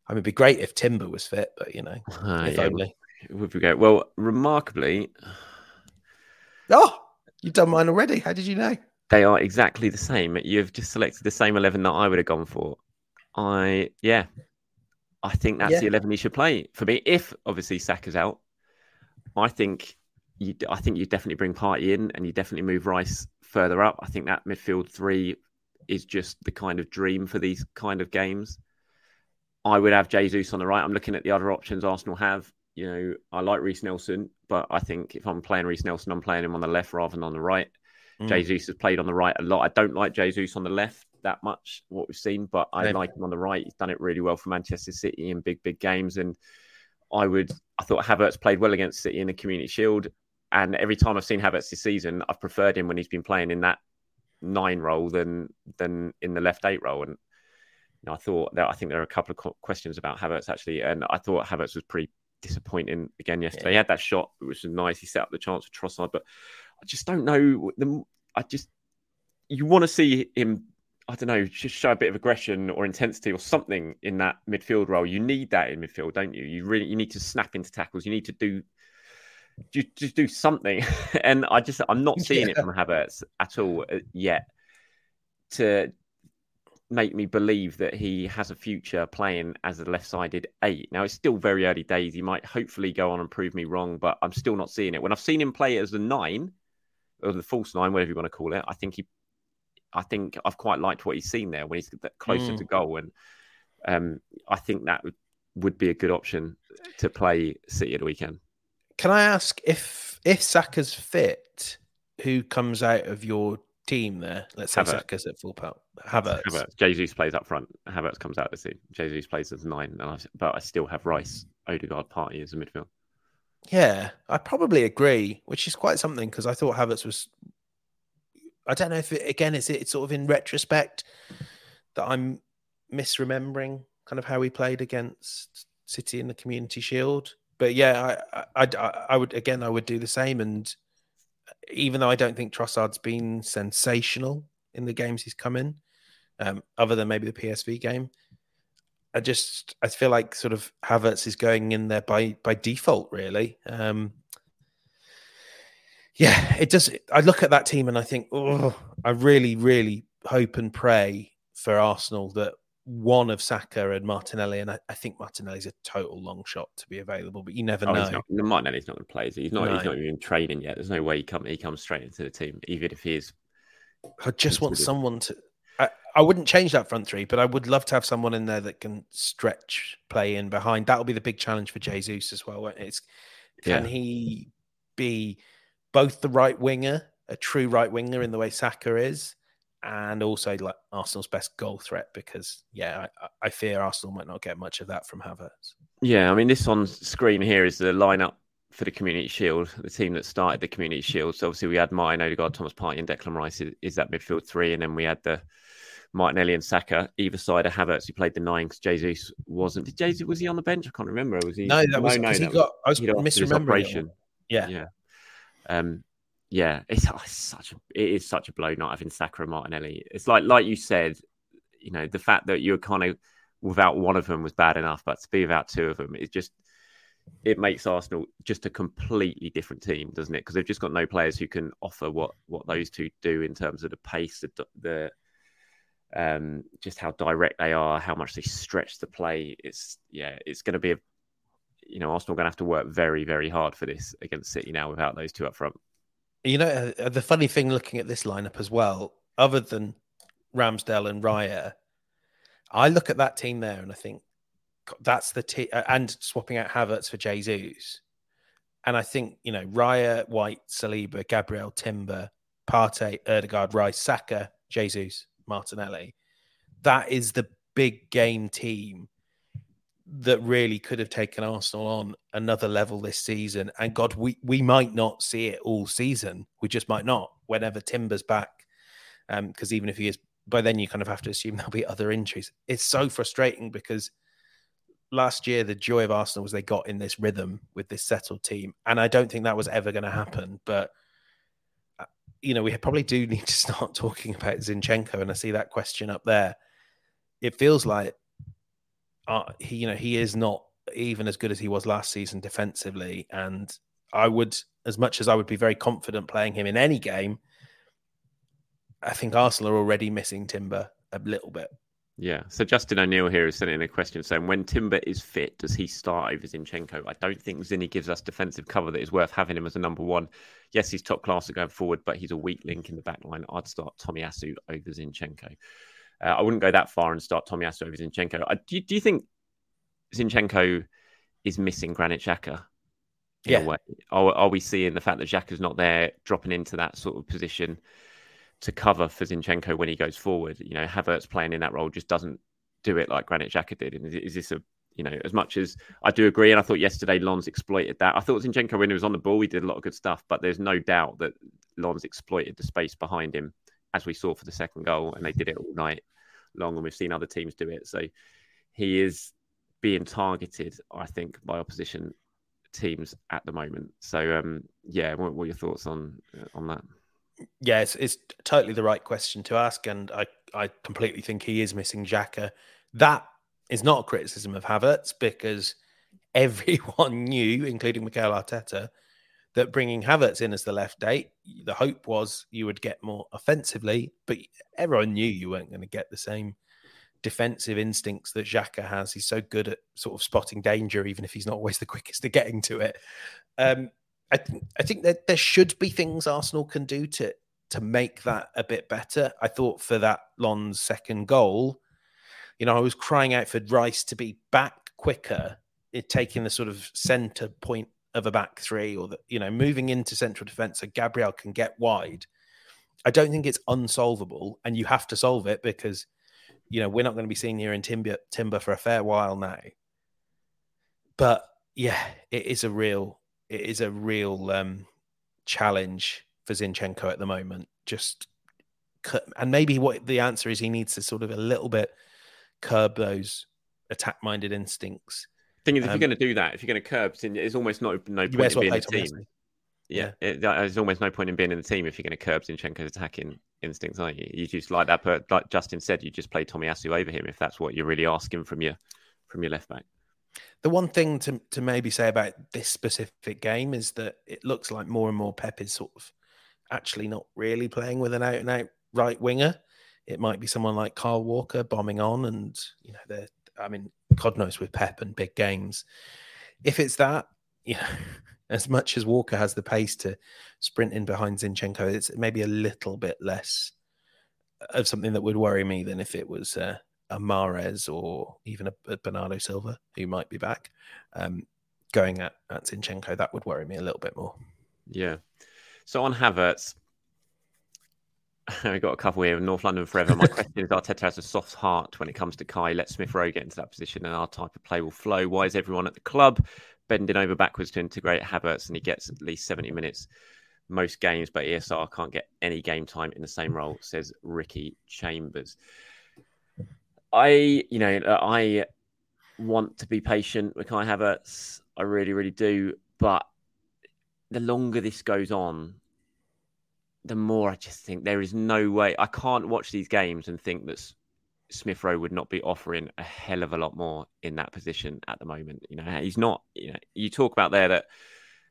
I mean, it'd be great if Timber was fit, but you know, uh, if yeah, only. Would be great. Well, remarkably, oh, you've done mine already. How did you know? They are exactly the same. You've just selected the same eleven that I would have gone for. I yeah, I think that's yeah. the eleven you should play for me. If obviously Saka's out, I think you. I think you definitely bring Partey in, and you definitely move Rice further up. I think that midfield three is just the kind of dream for these kind of games. I would have Jesus on the right. I'm looking at the other options Arsenal have. You know, I like Reiss Nelson, but I think if I'm playing Reiss Nelson, I'm playing him on the left rather than on the right. Mm. Jesus has played on the right a lot. I don't like Jesus on the left that much, what we've seen, but I yeah. like him on the right. He's done it really well for Manchester City in big, big games. And I would, I thought Havertz played well against City in the Community Shield. And every time I've seen Havertz this season, I've preferred him when he's been playing in that nine role than than in the left eight role. And you know, I thought that I think there are a couple of questions about Havertz actually, and I thought Havertz was pretty disappointing again yesterday. Yeah. He had that shot, which was nice. He set up the chance for Trossard, but I just don't know. The I just you want to see him. I don't know, just show a bit of aggression or intensity or something in that midfield role. You need that in midfield, don't you? You really you need to snap into tackles. You need to do just, just do something. and I just, I'm not seeing yeah. it from Havertz at all uh, yet to make me believe that he has a future playing as a left-sided eight. Now it's still very early days. He might hopefully go on and prove me wrong, but I'm still not seeing it. When I've seen him play as a nine or the false nine, whatever you want to call it, I think he, I think I've quite liked what he's seen there when he's closer mm. to goal, and um, I think that would, would be a good option to play City at the weekend. Can I ask if if Saka's fit, who comes out of your team there? Let's have Saka's at full power. Havertz. Havertz. Jesus plays up front. Havertz comes out to see. Jesus plays as nine, I, but I still have Rice, Odegaard, Partey as a midfield. Yeah, I probably agree, which is quite something because I thought Havertz was. I don't know if it, again is it it's sort of in retrospect that I'm misremembering kind of how he played against City in the Community Shield but yeah, I, I, I, would again, I would do the same. And even though I don't think Trossard's been sensational in the games he's come in, um, other than maybe the PSV game, I just I feel like sort of Havertz is going in there by by default, really. Um, yeah, it does. I look at that team and I think, oh, I really, really hope and pray for Arsenal that one of Saka and Martinelli, and I, I, think Martinelli's a total long shot to be available, but you never oh, know. Not, Martinelli's not going to play. He's not. No. He's not even training yet. There's no way he come. He comes straight into the team, even if he is. I just want someone to. I, I wouldn't change that front three, but I would love to have someone in there that can stretch play in behind. That'll be the big challenge for Jesus as well. Won't it? It's can Yeah. he be both the right winger, a true right winger in the way Saka is, and also like Arsenal's best goal threat? Because yeah, I, I fear Arsenal might not get much of that from Havertz. Yeah, I mean, this on screen here is the lineup for the Community Shield, the team that started the Community Shield. So obviously we had Martin Odegaard, Thomas Partey, and Declan Rice is, is that midfield three, and then we had the Martinelli and Saka either side of Havertz. Who played the nine because Jesus wasn't. Did Jesus was he on the bench? I can't remember. Was he? No, that was because he that got. I was he'd after misremembering. Yeah. yeah. Um, yeah, it's, oh, it's such a it is such a blow not having Saka and Martinelli. It's like like you said, you know, the fact that you're kind of without one of them was bad enough, but to be without two of them, it just it makes Arsenal just a completely different team, doesn't it? Because they've just got no players who can offer what what those two do in terms of the pace, the the um, just how direct they are, how much they stretch the play. It's yeah, it's going to be a you know Arsenal going to have to work very very hard for this against City now without those two up front. You know, uh, the funny thing looking at this lineup as well, other than Ramsdale and Raya, I look at that team there and I think that's the team, and swapping out Havertz for Jesus. And I think, you know, Raya, White, Saliba, Gabriel, Timber, Partey, Odegaard, Rice, Saka, Jesus, Martinelli. That is the big game team that really could have taken Arsenal on another level this season. And God, we, we might not see it all season. We just might not whenever Timber's back. Because even if he is, by then you kind of have to assume there'll be other injuries. It's so frustrating because last year the joy of Arsenal was they got in this rhythm with this settled team. And I don't think that was ever going to happen. But uh, you know, we probably do need to start talking about Zinchenko, and I see that question up there. It feels like uh, he, you know, he is not even as good as he was last season defensively, and I would, as much as I would be very confident playing him in any game, I think Arsenal are already missing Timber a little bit. Yeah. So Justin O'Neill here is sending in a question saying, when Timber is fit, does he start over Zinchenko? I don't think Zinny gives us defensive cover that is worth having him as a number one. Yes, he's top class at going forward, but he's a weak link in the back line. I'd start Tomiyasu over Zinchenko. Uh, I wouldn't go that far and start Tomiyasu over Zinchenko. I, do, you- do you think Zinchenko is missing Granit Xhaka? in a Yeah. way? Are, are we seeing the fact that Xhaka's not there, dropping into that sort of position to cover for Zinchenko when he goes forward? You know, Havertz playing in that role just doesn't do it like Granit Xhaka did. And is, is this a you know, as much as I do agree, and I thought yesterday Lens exploited that. I thought Zinchenko when he was on the ball, he did a lot of good stuff, but there's no doubt that Lens exploited the space behind him, as we saw for the second goal, and they did it all night long, and we've seen other teams do it. So he is being targeted, I think, by opposition teams at the moment. So um, yeah, what, what are your thoughts on on that? Yeah, it's, it's totally the right question to ask, and I, I completely think he is missing Xhaka. That is not a criticism of Havertz because everyone knew, including Mikel Arteta, that bringing Havertz in as the left eight, the hope was you would get more offensively, but everyone knew you weren't going to get the same defensive instincts that Xhaka has. He's so good at sort of spotting danger, even if he's not always the quickest at getting to it. Um, I think I think that there should be things Arsenal can do to to make that a bit better. I thought for that Lens's second goal, you know, I was crying out for Rice to be back quicker, it taking the sort of centre point of a back three, or the you know moving into central defence so Gabriel can get wide. I don't think it's unsolvable, and you have to solve it because you know we're not going to be seeing here in Timber Timber for a fair while now. But yeah, it is a real it is a real um, challenge for Zinchenko at the moment. Just cut, and maybe what the answer is, he needs to sort of a little bit curb those attack-minded instincts. Thing is, if Um, you're going to do that, if you're going to curb, there's almost no no point in being the team. Tomiyasu. Yeah, it, there's almost no point in being in the team if you're going to curb Zinchenko's attacking instincts, aren't you? You just like that, but like Justin said, you just play Tomiyasu over him if that's what you're really asking from your from your left back. The one thing to, to maybe say about this specific game is that it looks like more and more Pep is sort of actually not really playing with an out and out right winger. It might be someone like Kyle Walker bombing on, and you know, they're, I mean, God knows with Pep and big games. If it's that, you know, as much as Walker has the pace to sprint in behind Zinchenko, it's maybe a little bit less of something that would worry me than if it was uh, a Mares or even a, a, Bernardo Silva who might be back um, going at, at Zinchenko. That would worry me a little bit more. Yeah. So on Havertz, We've got a couple here. North London forever. My question is: Arteta has a soft heart when it comes to Kai. Let Smith Rowe get into that position, and our type of play will flow. Why is everyone at the club bending over backwards to integrate Havertz, and he gets at least seventy minutes most games, but ESR can't get any game time in the same role? Says Ricky Chambers. I, you know, I want to be patient with Kai Havertz. I really, really do. But the longer this goes on, the more I just think there is no way I can't watch these games and think that Smith Rowe would not be offering a hell of a lot more in that position at the moment. You know, he's not. You know, you talk about there that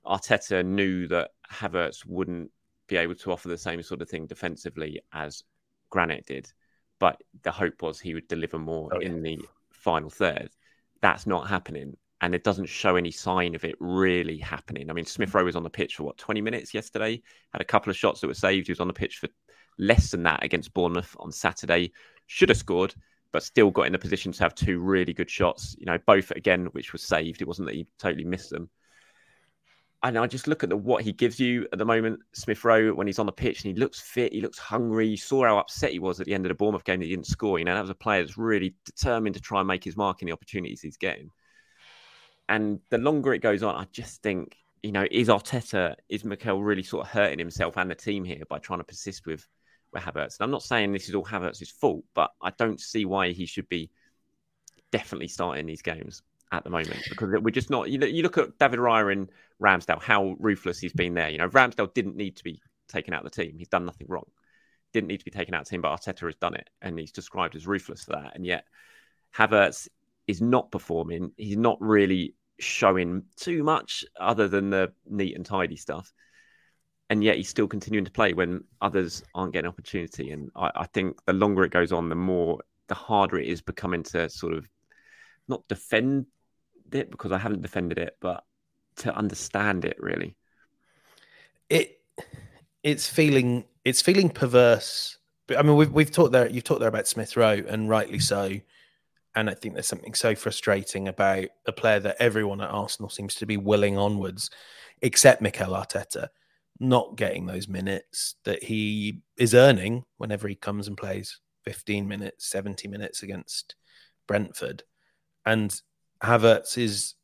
Arteta knew that Havertz wouldn't be able to offer the same sort of thing defensively as Granit did, but the hope was he would deliver more oh, yeah. in the final third. That's not happening and it doesn't show any sign of it really happening. I mean, Smith Rowe was on the pitch for what, 20 minutes yesterday? Had a couple of shots that were saved. He was on the pitch for less than that against Bournemouth on Saturday. Should have scored, but still got in the position to have two really good shots. You know, both again, which was saved. It wasn't that he totally missed them. And I just look at the, what he gives you at the moment, Smith Rowe, when he's on the pitch and he looks fit, he looks hungry. You saw how upset he was at the end of the Bournemouth game that he didn't score. You know, that was a player that's really determined to try and make his mark in the opportunities he's getting. And the longer it goes on, I just think, you know, is Arteta, is Mikel really sort of hurting himself and the team here by trying to persist with, with Havertz? And I'm not saying this is all Havertz's fault, but I don't see why he should be definitely starting these games at the moment because we're just not. You, know, you look at David Raya and Ramsdale, how ruthless he's been there. You know, Ramsdale didn't need to be taken out of the team. He's done nothing wrong. Didn't need to be taken out of the team, but Arteta has done it, and he's described as ruthless for that. And yet, Havertz is not performing. He's not really showing too much other than the neat and tidy stuff. And yet he's still continuing to play when others aren't getting opportunity. And I, I think the longer it goes on, the more the harder it is becoming to sort of not defend it because I haven't defended it, but to understand it really. It it's feeling it's feeling perverse. I mean, we've we've talked there. You've talked there about Smith Rowe, and rightly so. And I think there's something so frustrating about a player that everyone at Arsenal seems to be willing onwards, except Mikel Arteta, not getting those minutes that he is earning whenever he comes and plays 15 minutes, 70 minutes against Brentford. And Havertz is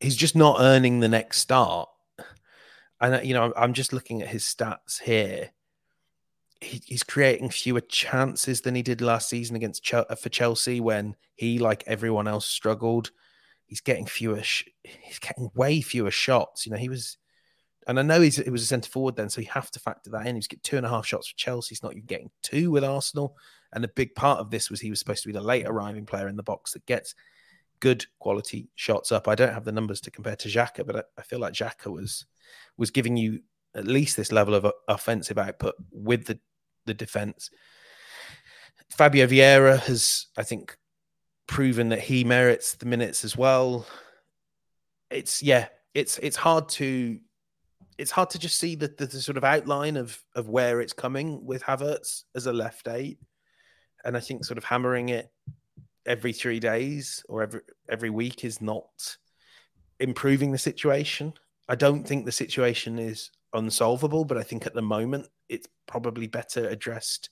he's just not earning the next start. And you know, I'm just looking at his stats here he, he's creating fewer chances than he did last season against Ch- uh, for Chelsea when he, like everyone else, struggled. He's getting fewer. Sh- he's getting way fewer shots. You know, he was, and I know he's he was a centre forward then, so you have to factor that in. He's getting two and a half shots for Chelsea. He's not even getting two with Arsenal. And a big part of this was he was supposed to be the late arriving player in the box that gets good quality shots up. I don't have the numbers to compare to Xhaka, but I, I feel like Xhaka was was giving you at least this level of uh, offensive output with the the defense. Fabio Vieira has, I think, proven that he merits the minutes as well. It's yeah, it's it's hard to it's hard to just see the, the, the, sort of outline of of where it's coming with Havertz as a left eight, and I think sort of hammering it every three days or every every week is not improving the situation. I don't think the situation is unsolvable, but I think at the moment it's probably better addressed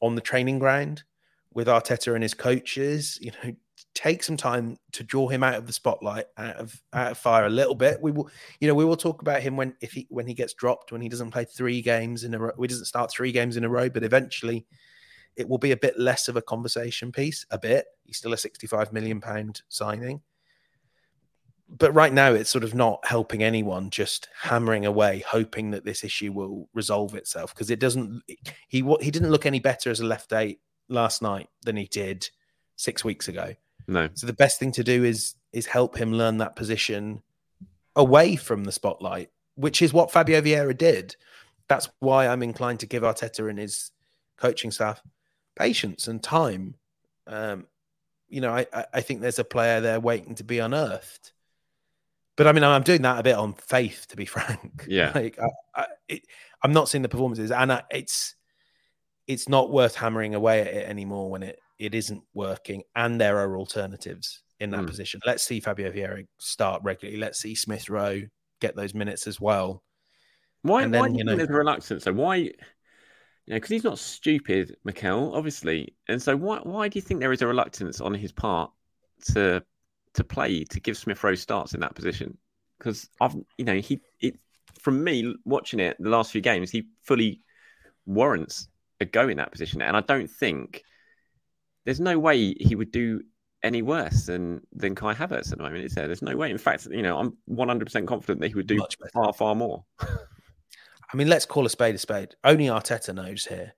on the training ground with Arteta and his coaches. You know, take some time to draw him out of the spotlight, out of out of fire a little bit. We will, you know, we will talk about him when if he when he gets dropped, when he doesn't play three games in a row, he doesn't start three games in a row, but eventually it will be a bit less of a conversation piece. A bit. He's still a sixty-five million pound signing but right now it's sort of not helping anyone just hammering away hoping that this issue will resolve itself because it doesn't he he didn't look any better as a left eight last night than he did 6 weeks ago. No. So the best thing to do is is help him learn that position away from the spotlight which is what Fabio Vieira did. That's why I'm inclined to give Arteta and his coaching staff patience and time. Um, you know, I, I think there's a player there waiting to be unearthed. But I mean, I'm doing that a bit on faith, to be frank. Yeah. like, I, I, it, I'm not seeing the performances, and I, it's it's not worth hammering away at it anymore when it it isn't working and there are alternatives in that Mm. position. Let's see Fabio Vieira start regularly. Let's see Smith Rowe get those minutes as well. Why, And why then, do you know- there's reluctance? So why, you know, because he's not stupid, Mikel, obviously, and so why why do you think there is a reluctance on his part to to play to give Smith Rowe starts in that position? Because I've you know he it from me watching it the last few games, he fully warrants a go in that position, and I don't think there's no way he would do any worse than than Kai Havertz at the moment. Is there? There's no way. In fact, you know, I'm 100 percent confident that he would do far far more. I mean, let's call a spade a spade. Only Arteta knows here.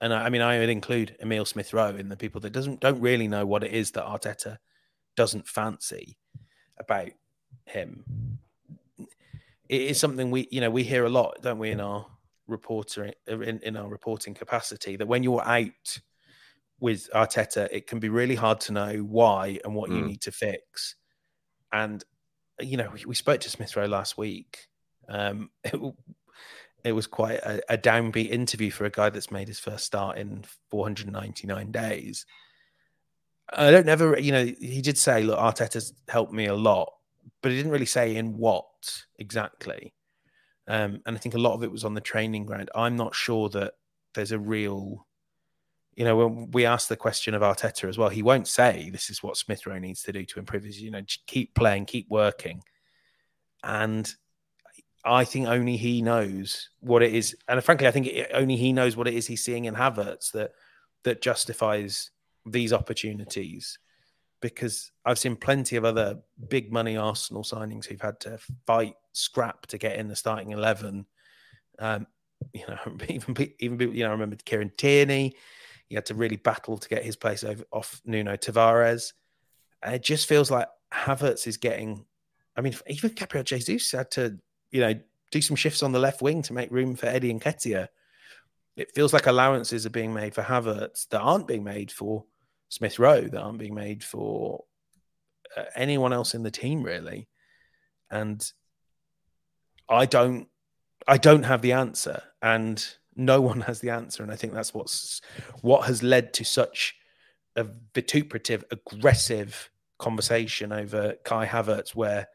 And I, I mean, I would include Emil Smith Rowe in the people that doesn't don't really know what it is that Arteta doesn't fancy about him. It is something we, you know, we hear a lot, don't we, in our reporter in, in our reporting capacity that when you're out with Arteta, it can be really hard to know why and what you Mm. need to fix. And you know, we, we spoke to Smith Rowe last week. Um, it, it was quite a, a downbeat interview for a guy that's made his first start in 499 days. I don't never, you know, he did say, look, Arteta's helped me a lot, but he didn't really say in what exactly. Um, and I think a lot of it was on the training ground. I'm not sure that there's a real, you know, when we asked the question of Arteta as well, he won't say this is what Smith Rowe needs to do to improve his, you know, keep playing, keep working. And I think only he knows what it is, and frankly, I think it, only he knows what it is he's seeing in Havertz that that justifies these opportunities. Because I've seen plenty of other big money Arsenal signings who've had to fight, scrap to get in the starting eleven. Um, you know, even even you know, I remember Kieran Tierney. He had to really battle to get his place over off Nuno Tavares. And it just feels like Havertz is getting. I mean, even Gabriel Jesus had to you know, do some shifts on the left wing to make room for Eddie Nketiah. It feels like allowances are being made for Havertz that aren't being made for Smith Rowe, that aren't being made for uh, anyone else in the team, really. And I don't, I don't have the answer, and no one has the answer. And I think that's what's what has led to such a vituperative, aggressive conversation over Kai Havertz, where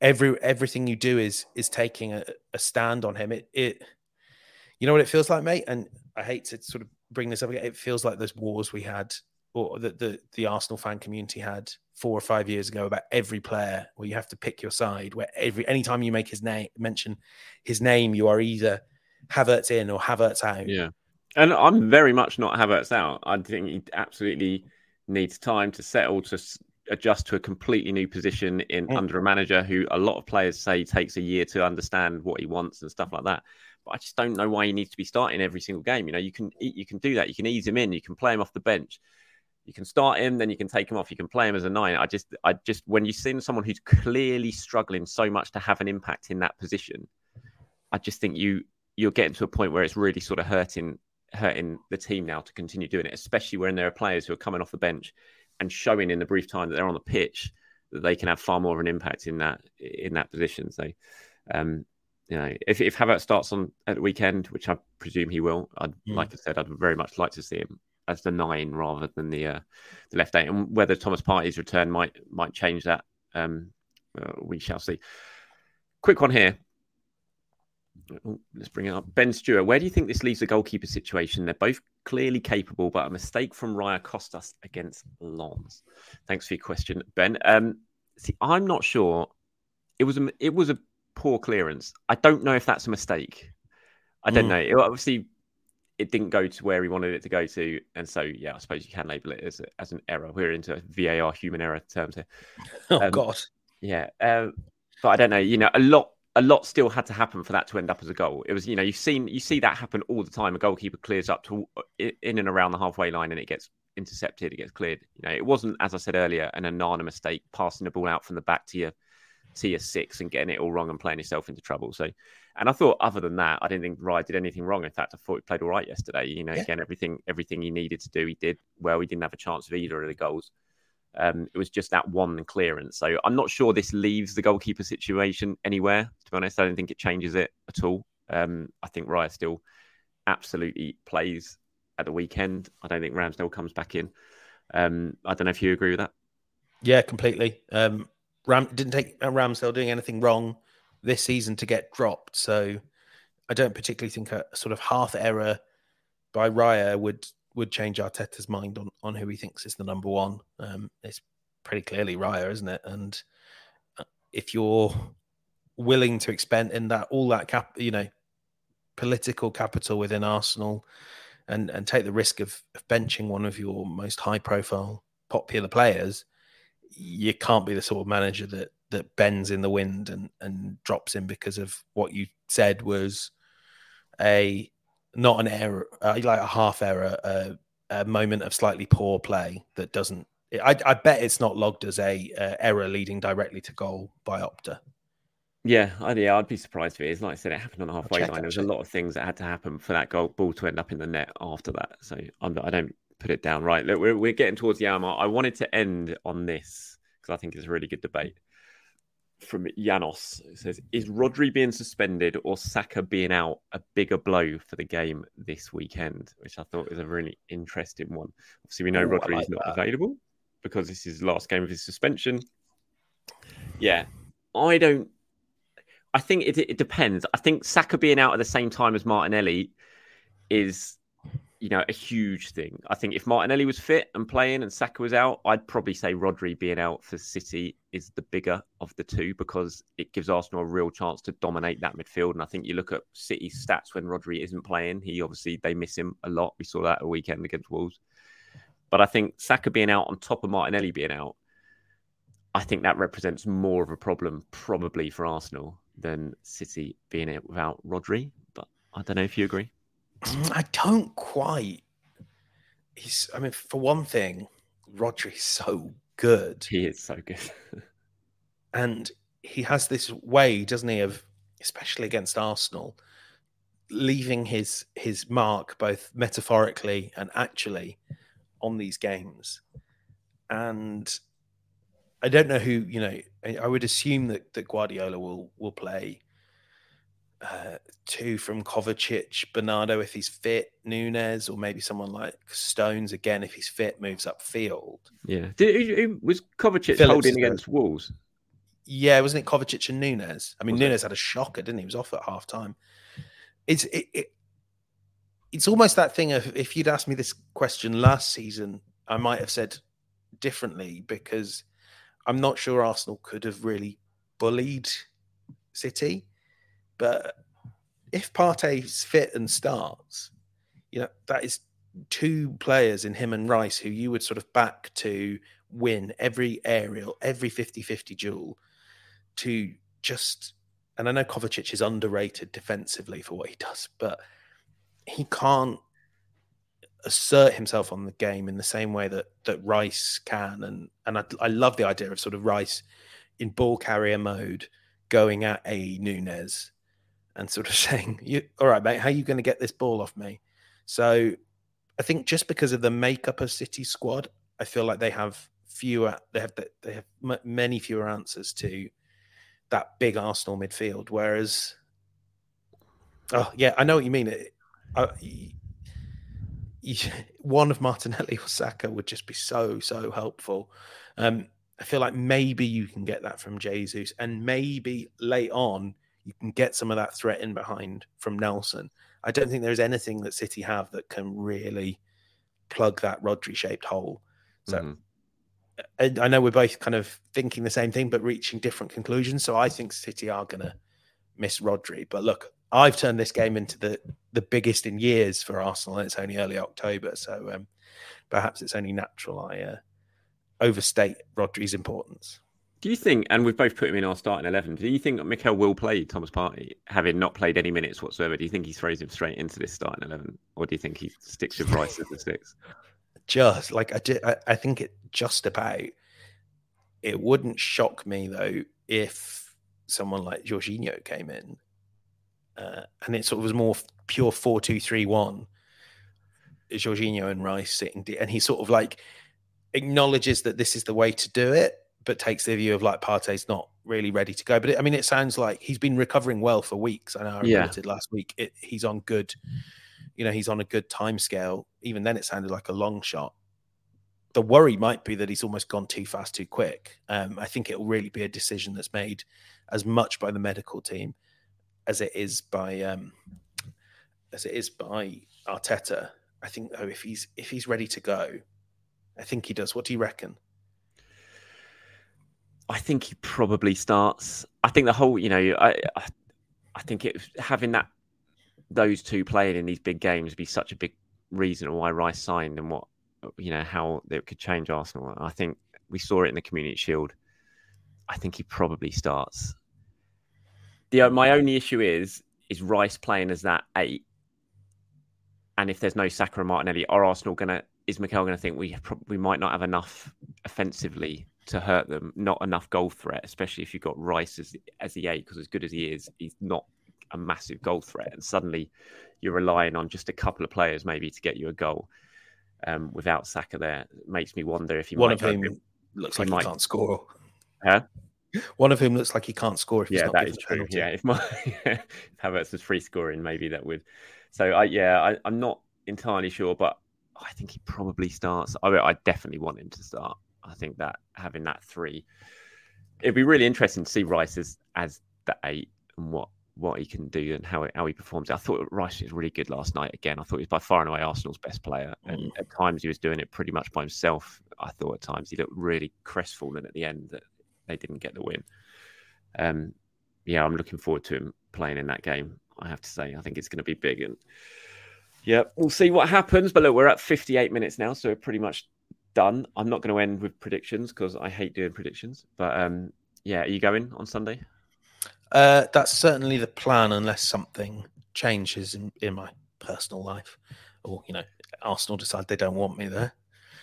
every everything you do is is taking a, a stand on him. It it you know what it feels like, mate. And I hate to sort of bring this up again. It feels like those wars we had, or that the the Arsenal fan community had four or five years ago about every player, where you have to pick your side. Where every anytime you make his name mention his name, you are either Havertz in or Havertz out. Yeah. And I'm very much not Havertz out. I think he absolutely needs time to settle, to adjust to a completely new position in Mm. under a manager who a lot of players say takes a year to understand what he wants and stuff like that. But I just don't know why he needs to be starting every single game. You know, you can you can do that. You can ease him in. You can play him off the bench. You can start him, then you can take him off. You can play him as a nine. I just, I just, when you've seen someone who's clearly struggling so much to have an impact in that position, I just think you you're getting to a point where it's really sort of hurting hurting the team now to continue doing it, especially when there are players who are coming off the bench and showing in the brief time that they're on the pitch that they can have far more of an impact in that in that position. So, um, you know, if if Havertz starts on at the weekend, which I presume he will, I'd Mm. like I said, I'd very much like to see him as the nine rather than the uh, the left eight, and whether Thomas Partey's return might might change that, um, uh, we shall see. Quick one here. Oh, let's bring it up. Ben Stewart, where do you think this leaves the goalkeeper situation? They're both clearly capable, but a mistake from Raya cost us against Lens. Thanks for your question, Ben. Um, see, I'm not sure. It was a it was a poor clearance. I don't know if that's a mistake. I don't Mm. know. It, obviously, it didn't go to where he wanted it to go to, and so yeah, I suppose you can label it as, a, as an error. We're into VAR human error terms here. Oh Um, God. Yeah, um, but I don't know. You know, a lot, a lot still had to happen for that to end up as a goal. It was, you know, you've seen, you see that happen all the time. A goalkeeper clears up to in and around the halfway line, and it gets intercepted. It gets cleared. You know, it wasn't, as I said earlier, an Onana mistake passing the ball out from the back to your to your six and getting it all wrong and playing yourself into trouble. So, and I thought, other than that, I didn't think Ryan did anything wrong. In fact, I thought he played all right yesterday. You know, Yeah. again, everything everything he needed to do, he did well. He didn't have a chance of either of the goals. Um, it was just that one clearance. So I'm not sure this leaves the goalkeeper situation anywhere. To be honest, I don't think it changes it at all. Um, I think Raya still absolutely plays at the weekend. I don't think Ramsdale comes back in. Um, I don't know if you agree with that. Yeah, completely. Um, Ram didn't take Ramsdale doing anything wrong this season to get dropped, so I don't particularly think a, sort of half error by Raya would would change Arteta's mind on on who he thinks is the number one. Um, it's pretty clearly Raya, isn't it? And uh, if you're willing to expend in that all that cap, you know, political capital within Arsenal, and and take the risk of, of benching one of your most high profile popular players, you can't be the sort of manager that that bends in the wind and and drops in because of what you said was a not an error, uh, like a half error, uh, a moment of slightly poor play that doesn't. I, I bet it's not logged as a uh, error leading directly to goal by Opta. Yeah, I, yeah, I'd be surprised if it is. Like I said, it happened on the halfway line. There was a lot of things that had to happen for that goal ball to end up in the net after that. So I'm, I do not put it down right. Look, we're, we're getting towards the hour mark. I wanted to end on this because I think it's a really good debate. From Janos, it says, "Is Rodri being suspended or Saka being out a bigger blow for the game this weekend?" Which I thought was a really interesting one. Obviously, we know oh, Rodri is not that. available because this is the last game of his suspension. Yeah, I don't I think it, it depends. I think Saka being out at the same time as Martinelli is, you know, a huge thing. I think if Martinelli was fit and playing and Saka was out, I'd probably say Rodri being out for City is the bigger of the two because it gives Arsenal a real chance to dominate that midfield. And I think you look at City's stats when Rodri isn't playing, he obviously they miss him a lot. We saw that a weekend against Wolves. But I think Saka being out on top of Martinelli being out, I think that represents more of a problem probably for Arsenal than City being it without Rodri. But I don't know if you agree. Mm, I don't quite. He's. I mean, for one thing, Rodri is so good. He is so good. and he has this way, doesn't he, of especially against Arsenal, leaving his his mark both metaphorically and actually on these games. And I don't know who you know. I, I would assume that that Guardiola will will play uh, two from Kovacic, Bernardo if he's fit, Nunes, or maybe someone like Stones again if he's fit, moves upfield. Yeah, Did, was Kovacic Phillips holding against Wolves? Yeah, wasn't it Kovacic and Nunes? I mean, was Nunes it? had a shocker, didn't he? He was off at half time. It's it, it, it's almost that thing of if you'd asked me this question last season, I might have said differently because I'm not sure Arsenal could have really bullied City, but if Partey's fit and starts, you know that is two players in him and Rice who you would sort of back to win every aerial, every 50-50 duel to just and I know Kovacic is underrated defensively for what he does, but he can't assert himself on the game in the same way that that Rice can, and and I, I love the idea of sort of Rice in ball carrier mode going at a Nunes and sort of saying, "You all right, mate? How are you going to get this ball off me?" So I think just because of the makeup of City squad, I feel like they have fewer, they have they have many fewer answers to that big Arsenal midfield. Whereas, oh yeah, I know what you mean. It, one of Martinelli or Saka would just be so so helpful. Um, I feel like maybe you can get that from Jesus, and maybe late on you can get some of that threat in behind from Nelson. I don't think there's anything that City have that can really plug that Rodri shaped hole. So mm-hmm. I, I know we're both kind of thinking the same thing, but reaching different conclusions. So I think City are going to miss Rodri. But look, I've turned this game into the the biggest in years for Arsenal, and it's only early October, so um, perhaps it's only natural I uh, overstate Rodri's importance. Do you think, and we've both put him in our starting eleven, do you think Mikel will play Thomas Partey, having not played any minutes whatsoever? Do you think he throws him straight into this starting eleven, or do you think he sticks with Rice as the six? Just like I, did, I, I think it just about. It wouldn't shock me though if someone like Jorginho came in uh, and it sort of was more pure four two three one. Jorginho and Rice sitting, and he sort of like acknowledges that this is the way to do it, but takes the view of like Partey's not really ready to go. But it, I mean, it sounds like he's been recovering well for weeks. I know I reported yeah. last week it, he's on good you know, he's on a good time scale. Even then, it sounded like a long shot. The worry might be that he's almost gone too fast, too quick. Um, I think it will really be a decision that's made as much by the medical team as it is by um, as it is by Arteta. I think though, if he's if he's ready to go, I think he does. What do you reckon? I think he probably starts. I think the whole, you know, I, I, I think it having that those two playing in these big games would be such a big reason why Rice signed and what you know how it could change Arsenal. I think we saw it in the Community Shield. I think he probably starts. The uh, my only issue is is Rice playing as that eight, and if there's no Saka and Martinelli, are Arsenal gonna is Mikel gonna think we we might not have enough offensively to hurt them, not enough goal threat, especially if you've got Rice as as the eight, because as good as he is, he's not a massive goal threat, and suddenly you're relying on just a couple of players maybe to get you a goal. Um, without Saka there, it makes me wonder if he one might of whom looks he like might- he can't score. Huh? One of whom looks like he can't score if he's yeah, not that is true. penalty. Yeah, if my if Havertz was free scoring, maybe that would. So I yeah, I, I'm not entirely sure, but I think he probably starts. I, I definitely want him to start. I think that having that three, it'd be really interesting to see Rice as as the eight and what what he can do and how how he performs. I thought Rice was really good last night. Again, I thought he was by far and away Arsenal's best player, and Mm. at times he was doing it pretty much by himself. I thought at times he looked really crestfallen at the end that they didn't get the win. Um, yeah, I'm looking forward to him playing in that game. I have to say, I think it's going to be big, and yeah, we'll see what happens. But look, we're at 58 minutes now, so we're pretty much done. I'm not going to end with predictions because I hate doing predictions. But um, yeah, are you going on Sunday? Uh, that's certainly the plan, unless something changes in, in my personal life, or you know, Arsenal decide they don't want me there.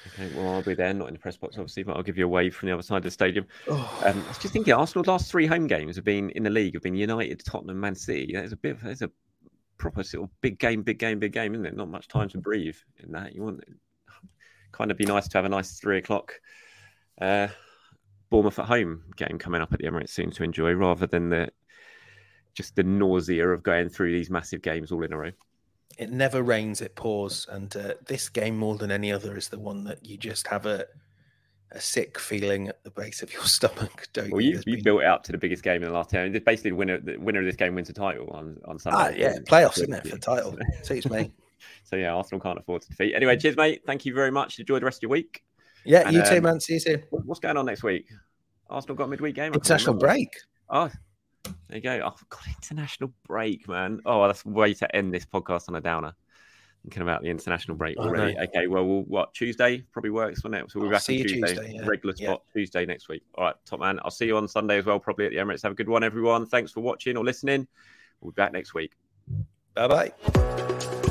Okay, well, I'll be there, not in the press box, obviously, but I'll give you a wave from the other side of the stadium. Oh, Um, I was just thinking, Arsenal's last three home games have been in the league, have been United, Tottenham, Man City. There's a bit, of, there's a proper sort of big game, big game, big game, isn't it? Not much time to breathe in that. You want kind of be nice to have a nice three o'clock uh, Bournemouth at home game coming up at the Emirates soon to enjoy, rather than the just the nausea of going through these massive games all in a row. it never rains, it pours, and uh, this game more than any other is the one that you just have a a sick feeling at the base of your stomach. Don't Well, you? you, you been- built it up to the biggest game in the last ten. Basically, the winner the winner of this game wins the title on on Sunday. Ah, yeah, playoffs, isn't it, for the title? Suits me. So yeah, Arsenal can't afford to defeat. Anyway, cheers, mate. Thank you very much. Enjoy the rest of your week. Yeah, And, you too, um, man. See you soon. What's going on next week? Arsenal got a midweek game. International break. Oh, there you go. Oh, God, international break, man. Oh, that's way to end this podcast on a downer. Thinking about the international break already. Okay, well, we'll what Tuesday probably works, won't it? So we'll be I'll back on Tuesday. Tuesday, yeah. Regular Yeah. spot Tuesday next week. All right, top man. I'll see you on Sunday as well, probably at the Emirates. Have a good one, everyone. Thanks for watching or listening. We'll be back next week. Bye bye.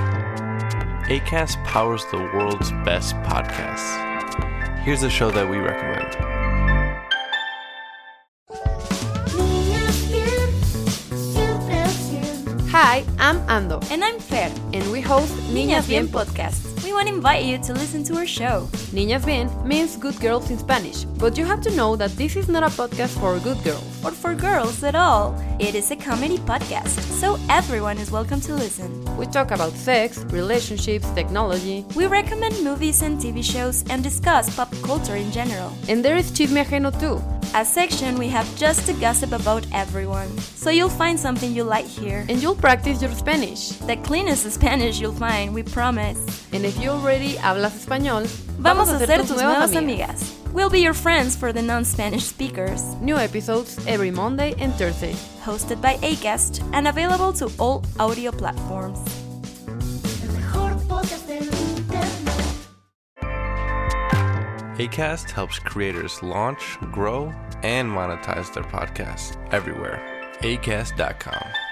ACAST powers the world's best podcasts. Here's a show that we recommend. Hi, I'm Ando. And I'm Fer. And we host Niñas, Bien podcast. To invite you to listen to our show. Niñas Bien means good girls in Spanish, but you have to know that this is not a podcast for good girls. Or for girls at all. It is a comedy podcast, so everyone is welcome to listen. We talk about sex, relationships, technology. We recommend movies and TV shows and discuss pop culture in general. And there is Chisme Ajeno too. A section we have just to gossip about everyone. So you'll find something you like here. And you'll practice your Spanish. The cleanest Spanish you'll find, we promise. And if you already hablas español, vamos, vamos a ser tus nuevas amigas. amigas. We'll be your friends for the non Spanish speakers. New episodes every Monday and Thursday. Hosted by ACAST and available to all audio platforms. ACAST helps creators launch, grow, and monetize their podcasts everywhere. ACAST.com.